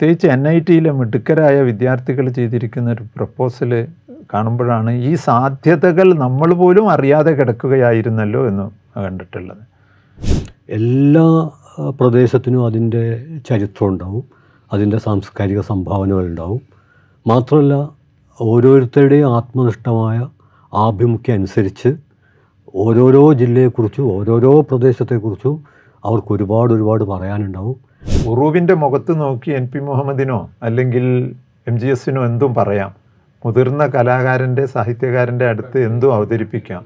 പ്രത്യേകിച്ച് N I ടിയിലെ മിടുക്കരായ വിദ്യാർത്ഥികൾ ചെയ്തിരിക്കുന്ന ഒരു പ്രപ്പോസൽ കാണുമ്പോഴാണ് ഈ സാധ്യതകൾ നമ്മൾ പോലും അറിയാതെ കിടക്കുകയായിരുന്നല്ലോ എന്ന് കണ്ടിട്ടുള്ളത്. എല്ലാ പ്രദേശത്തിനും അതിന്റെ ചരിത്രം ഉണ്ടാവും. അതിന്റെ സാംസ്കാരിക സംഭാവനകൾ ഉണ്ടാവും. മാത്രമല്ല ഓരോരുത്തരുടെയും ആത്മനിഷ്ഠമായ ആഭിമുഖ്യം അനുസരിച്ച് ഓരോരോ ജില്ലയെക്കുറിച്ചും ഓരോരോ പ്രദേശത്തെക്കുറിച്ചും അവർക്ക് ഒരുപാട് ഒരുപാട് പറയാനുണ്ടാവും. ഉറൂബിന്റെ മുഖത്ത് നോക്കി എൻ പി മുഹമ്മദിനോ അല്ലെങ്കിൽ എം ജി എസിനോ എന്തും പറയാം. മുതിർന്ന കലാകാരന്റെ സാഹിത്യകാരന്റെ അടുത്ത് എന്തും അവതരിപ്പിക്കാം.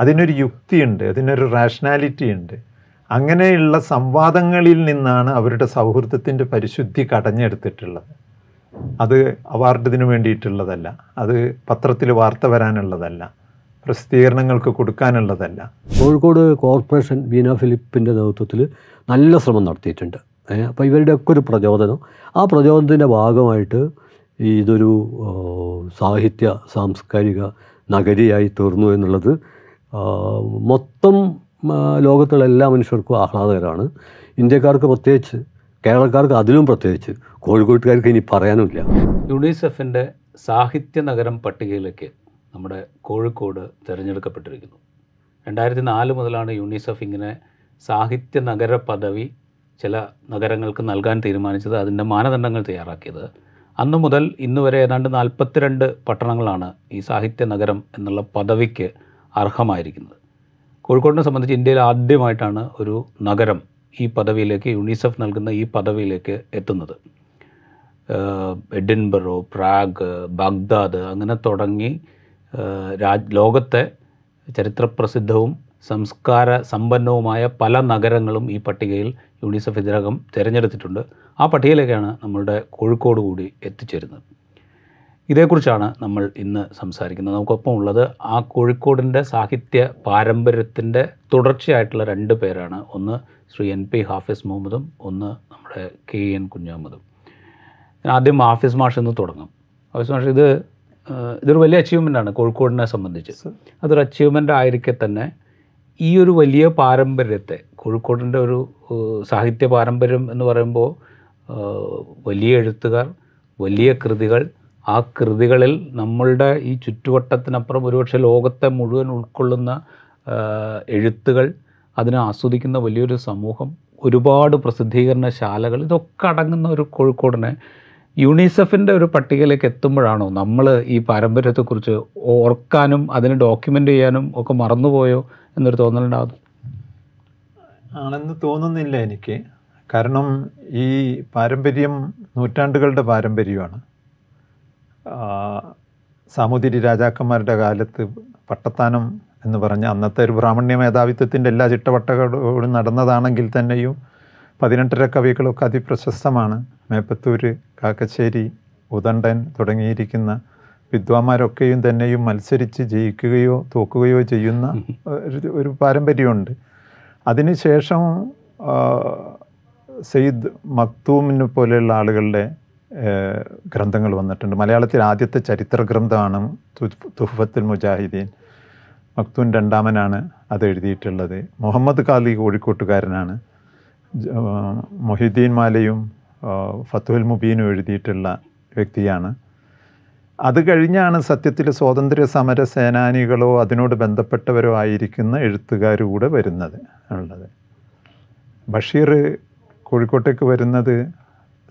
അതിനൊരു യുക്തിയുണ്ട് അതിനൊരു റാഷണാലിറ്റി ഉണ്ട് അങ്ങനെയുള്ള സംവാദങ്ങളിൽ നിന്നാണ് അവരുടെ സൗഹൃദത്തിന്റെ പരിശുദ്ധി കടഞ്ഞെടുത്തിട്ടുള്ളത്. അത് അവാർഡിന് വേണ്ടിയിട്ടുള്ളതല്ല അത് പത്രത്തിൽ വാർത്ത വരാനുള്ളതല്ല പ്രസിദ്ധീകരണങ്ങൾക്ക് കൊടുക്കാനുള്ളതല്ല. കോഴിക്കോട് കോർപ്പറേഷൻ ബീന ഫിലിപ്പിന്റെ നേതൃത്വത്തിൽ നല്ല ശ്രമം നടത്തിയിട്ടുണ്ട്. അപ്പോൾ ഇവരുടെയൊക്കെ ഒരു പ്രചോദനം. ആ പ്രചോദനത്തിന്റെ ഭാഗമായിട്ട് ഇതൊരു സാഹിത്യ സാംസ്കാരിക നഗരിയായി തീർന്നു എന്നുള്ളത് മൊത്തം ലോകത്തുള്ള എല്ലാ മനുഷ്യർക്കും ആഹ്ലാദകരമാണ് ഇന്ത്യക്കാർക്ക് പ്രത്യേകിച്ച് കേരളക്കാർക്ക് അതിലും പ്രത്യേകിച്ച് കോഴിക്കോട്ടുകാർക്ക് ഇനി പറയാനുമില്ല. യുണിസെഫിന്റെ സാഹിത്യ നഗരം പട്ടികയിലേക്ക് നമ്മുടെ കോഴിക്കോട് തിരഞ്ഞെടുക്കപ്പെട്ടിരിക്കുന്നു. രണ്ടായിരത്തി നാല് മുതലാണ് യുണിസെഫ് ഇങ്ങനെ സാഹിത്യ നഗര പദവി ചില നഗരങ്ങൾക്ക് നൽകാൻ തീരുമാനിച്ചത് അതിന്റെ മാനദണ്ഡങ്ങൾ തയ്യാറാക്കിയത്. അന്നു മുതൽ ഇന്ന് വരെ ഏതാണ്ട് നാൽപ്പത്തിരണ്ട് പട്ടണങ്ങളാണ് ഈ സാഹിത്യ നഗരം എന്നുള്ള പദവിക്ക് അർഹമായിരിക്കുന്നത്. കോഴിക്കോടിനെ സംബന്ധിച്ച് ഇന്ത്യയിൽ ആദ്യമായിട്ടാണ് ഒരു നഗരം ഈ പദവിയിലേക്ക് യുണിസെഫ് നൽകുന്ന ഈ പദവിയിലേക്ക് എത്തുന്നത്. എഡിൻബറോ പ്രാഗ് ബാഗ്ദാദ് അങ്ങനെ തുടങ്ങി രാജ് ലോകത്തെ ചരിത്രപ്രസിദ്ധവും സംസ്കാര സമ്പന്നവുമായ പല നഗരങ്ങളും ഈ പട്ടികയിൽ യുണിസെഫ് ഇതിനകം തിരഞ്ഞെടുത്തിട്ടുണ്ട്. ആ പട്ടികയിലേക്കാണ് നമ്മളുടെ കോഴിക്കോട് കൂടി എത്തിച്ചേരുന്നത്. ഇതേക്കുറിച്ചാണ് നമ്മൾ ഇന്ന് സംസാരിക്കുന്നത്. നമുക്കൊപ്പം ഉള്ളത് ആ കോഴിക്കോടിന്റെ സാഹിത്യ പാരമ്പര്യത്തിന്റെ തുടർച്ചയായിട്ടുള്ള രണ്ട് പേരാണ്. ഒന്ന് ശ്രീ എൻ പി ഹാഫിസ് മുഹമ്മദും ഒന്ന് നമ്മുടെ കെ എൻ കുഞ്ഞഹമ്മദും. ആദ്യം ഹാഫിസ് മാഷ് എന്ന് തുടങ്ങും. ഹാഫിസ് മാഷ് ഇത് ഇതൊരു വലിയ അച്ചീവ്മെന്റ് ആണ് കോഴിക്കോടിനെ സംബന്ധിച്ച്. അതൊരു അച്ചീവ്മെന്റ് ആയിരിക്കെ തന്നെ ഈ ഒരു വലിയ പാരമ്പര്യത്തെ കോഴിക്കോടിന്റെ ഒരു സാഹിത്യ പാരമ്പര്യം എന്ന് പറയുമ്പോൾ വലിയ എഴുത്തുകാർ വലിയ കൃതികൾ ആ കൃതികളിൽ നമ്മളുടെ ഈ ചുറ്റുവട്ടത്തിനപ്പുറം ഒരുപക്ഷെ ലോകത്തെ മുഴുവൻ ഉൾക്കൊള്ളുന്ന എഴുത്തുകൾ അതിനെ ആസ്വദിക്കുന്ന വലിയൊരു സമൂഹം ഒരുപാട് പ്രസിദ്ധീകരണശാലകൾ ഇതൊക്കെ അടങ്ങുന്ന ഒരു കോഴിക്കോടിനെ യൂണിസെഫിന്റെ ഒരു പട്ടികയിലേക്ക് എത്തുമ്പോഴാണോ നമ്മൾ ഈ പാരമ്പര്യത്തെക്കുറിച്ച് ഓർക്കാനും അതിനെ ഡോക്യുമെന്റ് ചെയ്യാനും ഒക്കെ മറന്നുപോയോ? എന്നൊരു തോന്നലുണ്ടാകുന്നു. ആണെന്ന് തോന്നുന്നില്ല എനിക്ക്. കാരണം ഈ പാരമ്പര്യം നൂറ്റാണ്ടുകളുടെ പാരമ്പര്യമാണ്. സാമൂതിരി രാജാക്കന്മാരുടെ കാലത്ത് പട്ടത്താനം എന്ന് പറഞ്ഞ അന്നത്തെ ഒരു ബ്രാഹ്മണ്യ മേധാവിത്വത്തിന്റെ എല്ലാ ചിട്ടവട്ടകളോടും നടന്നതാണെങ്കിൽ തന്നെയും പതിനെട്ടര കവികളൊക്കെ അതിപ്രശസ്തമാണ്. മേപ്പത്തൂർ കാക്കശ്ശേരി ഉദണ്ടൻ തുടങ്ങിയിരിക്കുന്ന വിദ്വാന്മാരൊക്കെയും തന്നെയും മത്സരിച്ച് ജയിക്കുകയോ തോക്കുകയോ ചെയ്യുന്ന ഒരു പാരമ്പര്യമുണ്ട്. അതിനുശേഷം സെയ്ദ് മക്തൂമിനെ പോലെയുള്ള ആളുകളുടെ ഗ്രന്ഥങ്ങൾ വന്നിട്ടുണ്ട്. മലയാളത്തിൽ ആദ്യത്തെ ചരിത്ര ഗ്രന്ഥമാണ് തുഹഫത്തുൽ മുജാഹിദ്ദീൻ മുജാഹിദീൻ. മക്തൂൻ രണ്ടാമനാണ് അത് എഴുതിയിട്ടുള്ളത്. മുഹമ്മദ് ഖാലി കോഴിക്കോട്ടുകാരനാണ്. മൊഹിദ്ദീൻ മാലയും ഫത്തുൽ മുബീനും എഴുതിയിട്ടുള്ള വ്യക്തിയാണ്. അത് കഴിഞ്ഞാണ് സത്യത്തിൽ സ്വാതന്ത്ര്യ സമര സേനാനികളോ അതിനോട് ബന്ധപ്പെട്ടവരോ ആയിരിക്കുന്ന എഴുത്തുകാർ കൂടെ വരുന്നത് ഉള്ളത്. ബഷീർ കോഴിക്കോട്ടേക്ക് വരുന്നത്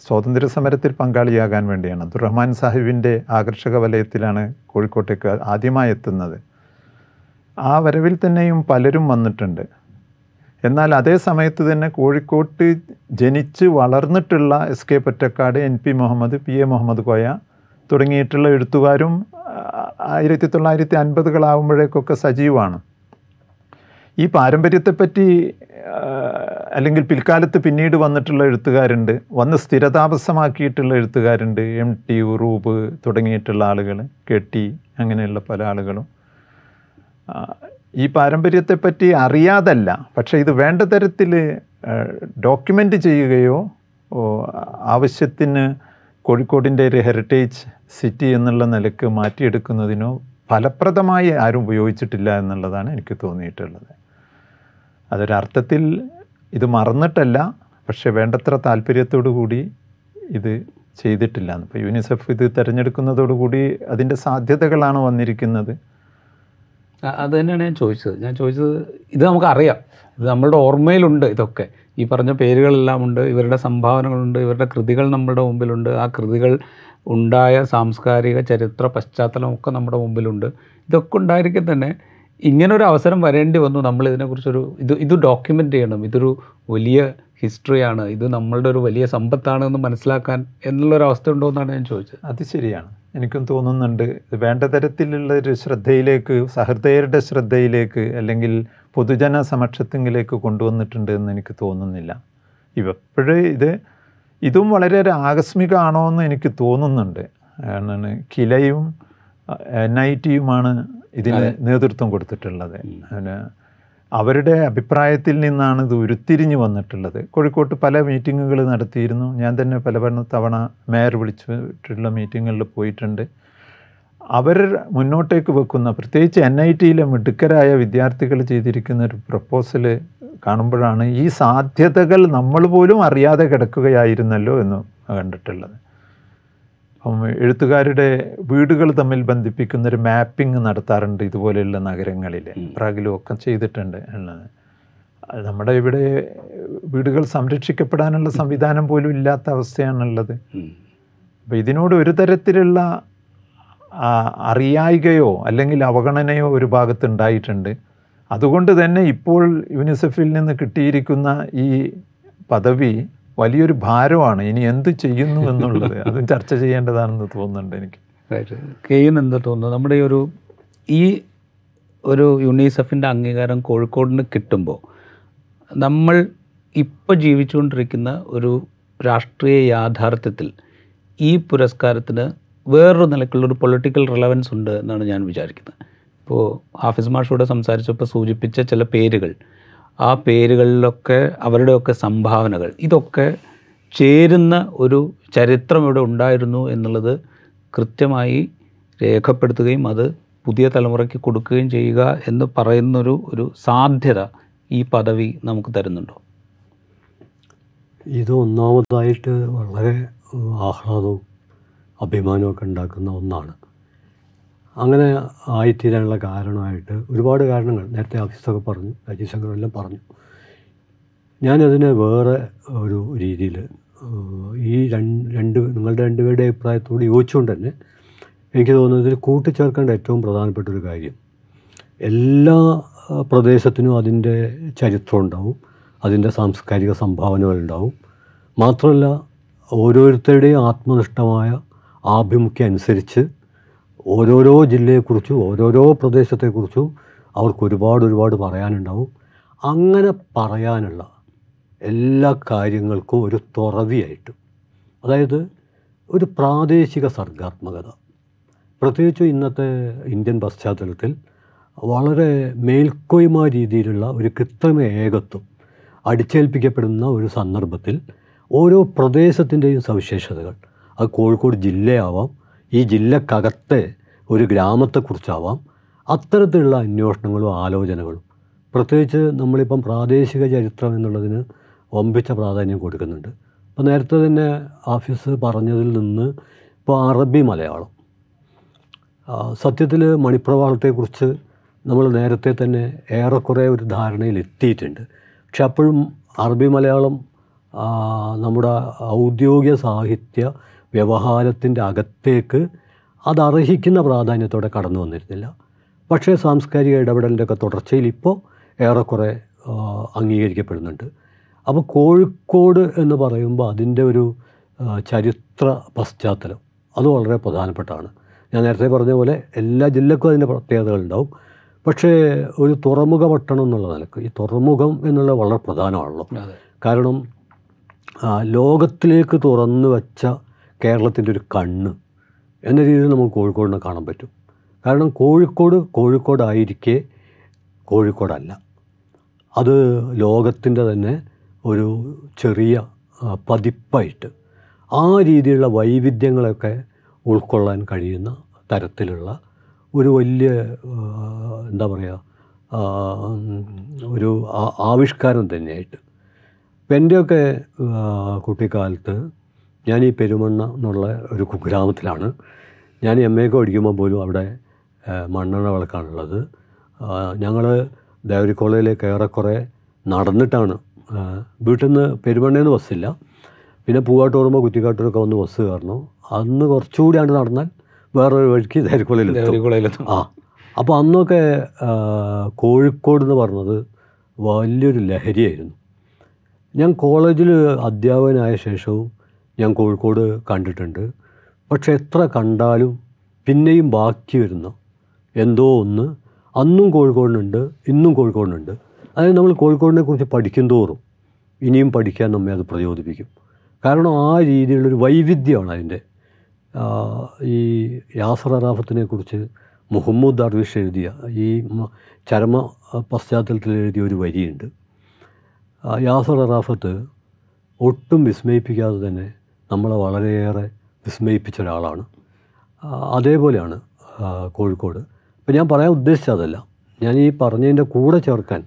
സ്വാതന്ത്ര്യ സമരത്തിൽ പങ്കാളിയാകാൻ വേണ്ടിയാണ്. അബ്ദുറഹ്മാൻ സാഹിബിന്റെ ആകർഷക വലയത്തിലാണ് കോഴിക്കോട്ടേക്ക് ആദ്യമായി എത്തുന്നത്. ആ വരവിൽ തന്നെയും പലരും വന്നിട്ടുണ്ട്. എന്നാൽ അതേ സമയത്ത് തന്നെ കോഴിക്കോട്ട് ജനിച്ച് വളർന്നിട്ടുള്ള S K Pottekkatt N P Muhammad P A Muhammad Koya തുടങ്ങിയിട്ടുള്ള എഴുത്തുകാരും ആയിരത്തി തൊള്ളായിരത്തി അൻപതുകളാവുമ്പോഴേക്കൊക്കെ സജീവമാണ് ഈ പാരമ്പര്യത്തെപ്പറ്റി അല്ലെങ്കിൽ പിൽക്കാലത്ത് പിന്നീട് വന്നിട്ടുള്ള എഴുത്തുകാരുണ്ട് വന്ന് സ്ഥിരതാമസമാക്കിയിട്ടുള്ള എഴുത്തുകാരുണ്ട് എം ടി ഉറൂബ് തുടങ്ങിയിട്ടുള്ള ആളുകൾ കെ ടി അങ്ങനെയുള്ള പല ആളുകളും. ഈ പാരമ്പര്യത്തെപ്പറ്റി അറിയാതല്ല പക്ഷേ ഇത് വേണ്ട തരത്തിൽ ഡോക്യുമെന്റ് ചെയ്യുകയോ ആവശ്യത്തിന് കോഴിക്കോടിന്റെ ഒരു ഹെറിറ്റേജ് സിറ്റി എന്നുള്ള നിലയ്ക്ക് മാറ്റിയെടുക്കുന്നതിനോ ഫലപ്രദമായി ആരും ഉപയോഗിച്ചിട്ടില്ല എന്നുള്ളതാണ് എനിക്ക് തോന്നിയിട്ടുള്ളത്. അതൊരർത്ഥത്തിൽ ഇത് മറന്നിട്ടല്ല പക്ഷേ വേണ്ടത്ര താല്പര്യത്തോടു കൂടി ഇത് ചെയ്തിട്ടില്ല. ഇപ്പോൾ യൂണിസെഫ് ഇത് തിരഞ്ഞെടുക്കുന്നതോടുകൂടി അതിന്റെ സാധ്യതകളാണ് വന്നിരിക്കുന്നത്. അത് തന്നെയാണ് ഞാൻ ചോദിച്ചത്. ഞാൻ ചോദിച്ചത് ഇത് നമുക്കറിയാം. ഇത് നമ്മളുടെ ഓർമ്മയിലുണ്ട് ഇതൊക്കെ. ഈ പറഞ്ഞ പേരുകളെല്ലാം ഉണ്ട് ഇവരുടെ സംഭാവനകളുണ്ട് ഇവരുടെ കൃതികൾ നമ്മളുടെ മുമ്പിലുണ്ട്. ആ കൃതികൾ ഉണ്ടായ സാംസ്കാരിക ചരിത്ര പശ്ചാത്തലമൊക്കെ നമ്മുടെ മുമ്പിലുണ്ട്. ഇതൊക്കെ ഉണ്ടായിരിക്കെ തന്നെ ഇങ്ങനൊരു അവസരം വരേണ്ടി വന്നു. നമ്മൾ ഇതിനെക്കുറിച്ചൊരു ഇത് ഇത് ഡോക്യുമെന്റ് ചെയ്യണം. ഇതൊരു വലിയ ഹിസ്റ്ററിയാണ് ഇത് നമ്മളുടെ ഒരു വലിയ സമ്പത്താണ് എന്ന് മനസ്സിലാക്കാൻ എന്നുള്ളൊരു അവസ്ഥ ഉണ്ടോ എന്നാണ് ഞാൻ ചോദിച്ചത്. അത് ശരിയാണ്. എനിക്കും തോന്നുന്നുണ്ട് വേണ്ട തരത്തിലുള്ള ഒരു ശ്രദ്ധയിലേക്ക് സഹൃദയരുടെ ശ്രദ്ധയിലേക്ക് അല്ലെങ്കിൽ പൊതുജന സമക്ഷത്തിലേക്ക് കൊണ്ടുവന്നിട്ടുണ്ട് എന്ന് എനിക്ക് തോന്നുന്നില്ല. ഇപ്പോഴേ ഇത് ഇതും വളരെ ഒരു ആകസ്മികമാണോ എന്ന് എനിക്ക് തോന്നുന്നുണ്ട്. കാരണം കിലയും എൻ ഐ ടിയുമാണ് ഇതിന് നേതൃത്വം കൊടുത്തിട്ടുള്ളത്. അവരുടെ അഭിപ്രായത്തിൽ നിന്നാണ് ഇത് ഉരുത്തിരിഞ്ഞു വന്നിട്ടുള്ളത്. കോഴിക്കോട്ട് പല മീറ്റിങ്ങുകൾ നടത്തിയിരുന്നു. ഞാൻ തന്നെ പല പല തവണ മേയർ വിളിച്ചിട്ടുള്ള മീറ്റിങ്ങുകളിൽ പോയിട്ടുണ്ട്. അവർ മുന്നോട്ടേക്ക് വെക്കുന്ന പ്രത്യേകിച്ച് എൻ ഐ ടിയിലെ മിടുക്കരായ വിദ്യാർത്ഥികൾ ചെയ്തിരിക്കുന്ന ഒരു പ്രപ്പോസൽ കാണുമ്പോഴാണ് ഈ സാധ്യതകൾ നമ്മൾ പോലും അറിയാതെ കിടക്കുകയായിരുന്നല്ലോ എന്ന് കണ്ടിട്ടുള്ളത്. അപ്പം എഴുത്തുകാരുടെ വീടുകൾ തമ്മിൽ ബന്ധിപ്പിക്കുന്ന ഒരു മാപ്പിംഗ് നടത്താറുണ്ട് ഇതുപോലെയുള്ള നഗരങ്ങളിൽ. പ്രാഗിലും ഒക്കെ ചെയ്തിട്ടുണ്ട് എന്നത്. നമ്മുടെ ഇവിടെ വീടുകൾ സംരക്ഷിക്കപ്പെടാനുള്ള സംവിധാനം പോലും ഇല്ലാത്ത അവസ്ഥയാണുള്ളത്. അപ്പം അപ്പോൾ ഇതിനോട് ഒരു തരത്തിലുള്ള അറിയായികയോ അല്ലെങ്കിൽ അവഗണനയോ ഒരു ഭാഗത്ത് ഉണ്ടായിട്ടുണ്ട് അതുകൊണ്ട് തന്നെ ഇപ്പോൾ യുനിസെഫിൽ നിന്ന് കിട്ടിയിരിക്കുന്ന ഈ പദവി വലിയൊരു ഭാരമാണ്. ഇനി എന്ത് ചെയ്യുന്നു എന്നുള്ളത്. അത് ചർച്ച ചെയ്യേണ്ടതാണെന്ന് തോന്നുന്നുണ്ട് എനിക്ക്. റൈറ്റ് കെയ്യുന് എന്താ തോന്നുന്നത്? നമ്മുടെ ഈ ഒരു ഈ ഒരു യുണിസെഫിന്റെ അംഗീകാരം കോഴിക്കോടിന് കിട്ടുമ്പോൾ നമ്മൾ ഇപ്പോൾ ജീവിച്ചുകൊണ്ടിരിക്കുന്ന ഒരു രാഷ്ട്രീയ യാഥാർത്ഥ്യത്തിൽ ഈ പുരസ്കാരത്തിന് വേറൊരു നിലക്കുള്ളൊരു പൊളിറ്റിക്കൽ റിലവൻസ് ഉണ്ട് എന്നാണ് ഞാൻ വിചാരിക്കുന്നത്. ഇപ്പോൾ ഹാഫിസ് മാഷൂടെ സംസാരിച്ചപ്പോൾ സൂചിപ്പിച്ച ചില പേരുകൾ. ആ പേരുകളിലൊക്കെ അവരുടെയൊക്കെ സംഭാവനകൾ. ഇതൊക്കെ ചേരുന്ന ഒരു ചരിത്രം ഇവിടെ ഉണ്ടായിരുന്നു എന്നുള്ളത് കൃത്യമായി രേഖപ്പെടുത്തുകയും അത് പുതിയ തലമുറയ്ക്ക് കൊടുക്കുകയും ചെയ്യുക എന്ന് പറയുന്നൊരു ഒരു സാധ്യത ഈ പദവി നമുക്ക് തരുന്നുണ്ടോ? ഇത് ഒന്നാമതായിട്ട് വളരെ ആഹ്ലാദവും അഭിമാനമൊക്കെ ഉണ്ടാക്കുന്ന ഒന്നാണ്. അങ്ങനെ ആയിത്തീരാനുള്ള കാരണമായിട്ട് ഒരുപാട് കാരണങ്ങൾ നേരത്തെ ഓഫീസൊക്കെ പറഞ്ഞു രാജീവ് ശങ്കർ എല്ലാം പറഞ്ഞു. ഞാനതിനെ വേറെ ഒരു രീതിയിൽ ഈ രണ്ട് രണ്ട് നിങ്ങളുടെ രണ്ടുപേരുടെ അഭിപ്രായത്തോട് യോജിച്ചുകൊണ്ട് തന്നെ എനിക്ക് തോന്നുന്നത് ഇതിൽ കൂട്ടിച്ചേർക്കേണ്ട ഏറ്റവും പ്രധാനപ്പെട്ട ഒരു കാര്യം എല്ലാ പ്രദേശത്തിനും അതിന്റെ ചരിത്രം ഉണ്ടാവും അതിന്റെ സാംസ്കാരിക സംഭാവനകളുണ്ടാവും മാത്രമല്ല ഓരോരുത്തരുടെയും ആത്മനിഷ്ഠമായ ആഭിമുഖ്യം അനുസരിച്ച് ഓരോരോ ജില്ലയെക്കുറിച്ചും ഓരോരോ പ്രദേശത്തെക്കുറിച്ചും അവർക്ക് ഒരുപാട് ഒരുപാട് പറയാനുണ്ടാവും. അങ്ങനെ പറയാനുള്ള എല്ലാ കാര്യങ്ങൾക്കും ഒരു തുറവിയായിട്ട് അതായത് ഒരു പ്രാദേശിക സർഗാത്മകത. പ്രത്യേകിച്ചും ഇന്നത്തെ ഇന്ത്യൻ പശ്ചാത്തലത്തിൽ വളരെ മേൽക്കോയ്മ രീതിയിലുള്ള ഒരു കൃത്രിമ ഏകത്വം അടിച്ചേൽപ്പിക്കപ്പെടുന്ന ഒരു സന്ദർഭത്തിൽ ഓരോ പ്രദേശത്തിന്റെയും സവിശേഷതകൾ അത് കോഴിക്കോട് ജില്ലയാവാം. ഈ ജില്ലക്കകത്തെ ഒരു ഗ്രാമത്തെക്കുറിച്ചാവാം. അത്തരത്തിലുള്ള അന്വേഷണങ്ങളും ആലോചനകളും. പ്രത്യേകിച്ച് നമ്മളിപ്പം പ്രാദേശിക ചരിത്രം എന്നുള്ളതിന് വമ്പിച്ച പ്രാധാന്യം കൊടുക്കുന്നുണ്ട്. അപ്പോൾ നേരത്തെ തന്നെ ഓഫീസ് പറഞ്ഞതിൽ നിന്ന് ഇപ്പോൾ അറബി മലയാളം. സത്യത്തിൽ മണിപ്രവാളത്തെക്കുറിച്ച് നമ്മൾ നേരത്തെ തന്നെ ഏറെക്കുറെ ഒരു ധാരണയിൽ എത്തിയിട്ടുണ്ട്. പക്ഷെ അപ്പോഴും അറബി മലയാളം നമ്മുടെ ഔദ്യോഗിക സാഹിത്യ വ്യവഹാരത്തിന്റെ അകത്തേക്ക് അത് അർഹിക്കുന്ന പ്രാധാന്യത്തോടെ കടന്നു വന്നിരുന്നില്ല. പക്ഷേ സാംസ്കാരിക ഇടപെടലിന്റെ ഒക്കെ തുടർച്ചയിൽ ഇപ്പോൾ ഏറെക്കുറെ അംഗീകരിക്കപ്പെടുന്നുണ്ട്. അപ്പോൾ കോഴിക്കോട് എന്ന് പറയുമ്പോൾ അതിന്റെ ഒരു ചരിത്ര പശ്ചാത്തലം അത് വളരെ പ്രധാനപ്പെട്ടതാണ് ഞാൻ നേരത്തെ പറഞ്ഞ പോലെ എല്ലാ ജില്ലക്കും അതിന്റെ പ്രത്യേകതകളുണ്ടാവും പക്ഷേ ഒരു തുറമുഖ പട്ടണം എന്നുള്ള നിലയ്ക്ക് ഈ തുറമുഖം എന്നുള്ളത് വളരെ പ്രധാനമാണല്ലോ. കാരണം ലോകത്തിലേക്ക് തുറന്നു വച്ച കേരളത്തിന്റെ ഒരു കണ്ണ് എന്ന രീതിയിൽ നമുക്ക് കോഴിക്കോടിനെ കാണാൻ പറ്റും. കാരണം കോഴിക്കോട് കോഴിക്കോടായിരിക്കെ കോഴിക്കോടല്ല. അത് ലോകത്തിന്റെ തന്നെ ഒരു ചെറിയ പതിപ്പായിട്ട് ആ രീതിയിലുള്ള വൈവിധ്യങ്ങളൊക്കെ ഉൾക്കൊള്ളാൻ കഴിയുന്ന തരത്തിലുള്ള ഒരു വലിയ എന്താ പറയുക ഒരു ആവിഷ്കാരം തന്നെയായിട്ട്. എന്റെയൊക്കെ കുട്ടിക്കാലത്ത് ഞാൻ ഈ പെരുമണ്ണ എന്നുള്ള ഒരു കുഗ്രാമത്തിലാണ്. ഞാൻ എം എ ഒക്കെ പഠിക്കുമ്പോൾ പോലും അവിടെ മണ്ണെണ്ണ വിളക്കാണുള്ളത്. ഞങ്ങൾ ദേവരി കോളേജിലേക്ക് ഏറെക്കുറെ നടന്നിട്ടാണ്. വീട്ടിൽ നിന്ന് പെരുമണ്ണയിൽ നിന്ന് ബസ്സില്ല. പിന്നെ പൂവാട്ടൂറുമ്പോൾ കുറ്റിക്കാട്ടൂരൊക്കെ വന്ന് ബസ് കയറണം. അന്ന് കുറച്ചുകൂടി ആണ് നടന്നാൽ വേറൊരു വഴിക്ക് ദേവരികുളയിലെത്തും ആ അപ്പോൾ അന്നൊക്കെ കോഴിക്കോട് എന്ന് പറഞ്ഞത് വലിയൊരു ലഹരിയായിരുന്നു. ഞാൻ കോളേജിൽ അധ്യാപകനായ ശേഷവും ഞാൻ കോഴിക്കോട് കണ്ടിട്ടുണ്ട്. പക്ഷെ എത്ര കണ്ടാലും പിന്നെയും ബാക്കി വരുന്ന. എന്തോ ഒന്ന് അന്നും കോഴിക്കോടിനുണ്ട് ഇന്നും കോഴിക്കോടിനുണ്ട്. അതായത് നമ്മൾ കോഴിക്കോടിനെ കുറിച്ച് പഠിക്കും തോറും ഇനിയും പഠിക്കാൻ നമ്മെ അത് പ്രചോദിപ്പിക്കും. കാരണം ആ രീതിയിലുള്ളൊരു വൈവിധ്യമാണ് അതിന്റെ. ഈ യാസർ അറാഫത്തിനെ കുറിച്ച് മുഹമ്മദ് ദർവിഷ് എഴുതിയ ഈ ചരമ പശ്ചാത്തലത്തിൽ എഴുതിയ ഒരു വരിയുണ്ട്. യാസർ അറാഫത്ത് ഒട്ടും വിസ്മയിപ്പിക്കാതെ തന്നെ നമ്മളെ വളരെയേറെ വിസ്മയിപ്പിച്ച ഒരാളാണ്. അതേപോലെയാണ് കോഴിക്കോട്. ഇപ്പം ഞാൻ പറയാൻ ഉദ്ദേശിച്ചതല്ല ഞാൻ ഈ പറഞ്ഞതിന്റെ കൂടെ ചേർക്കാൻ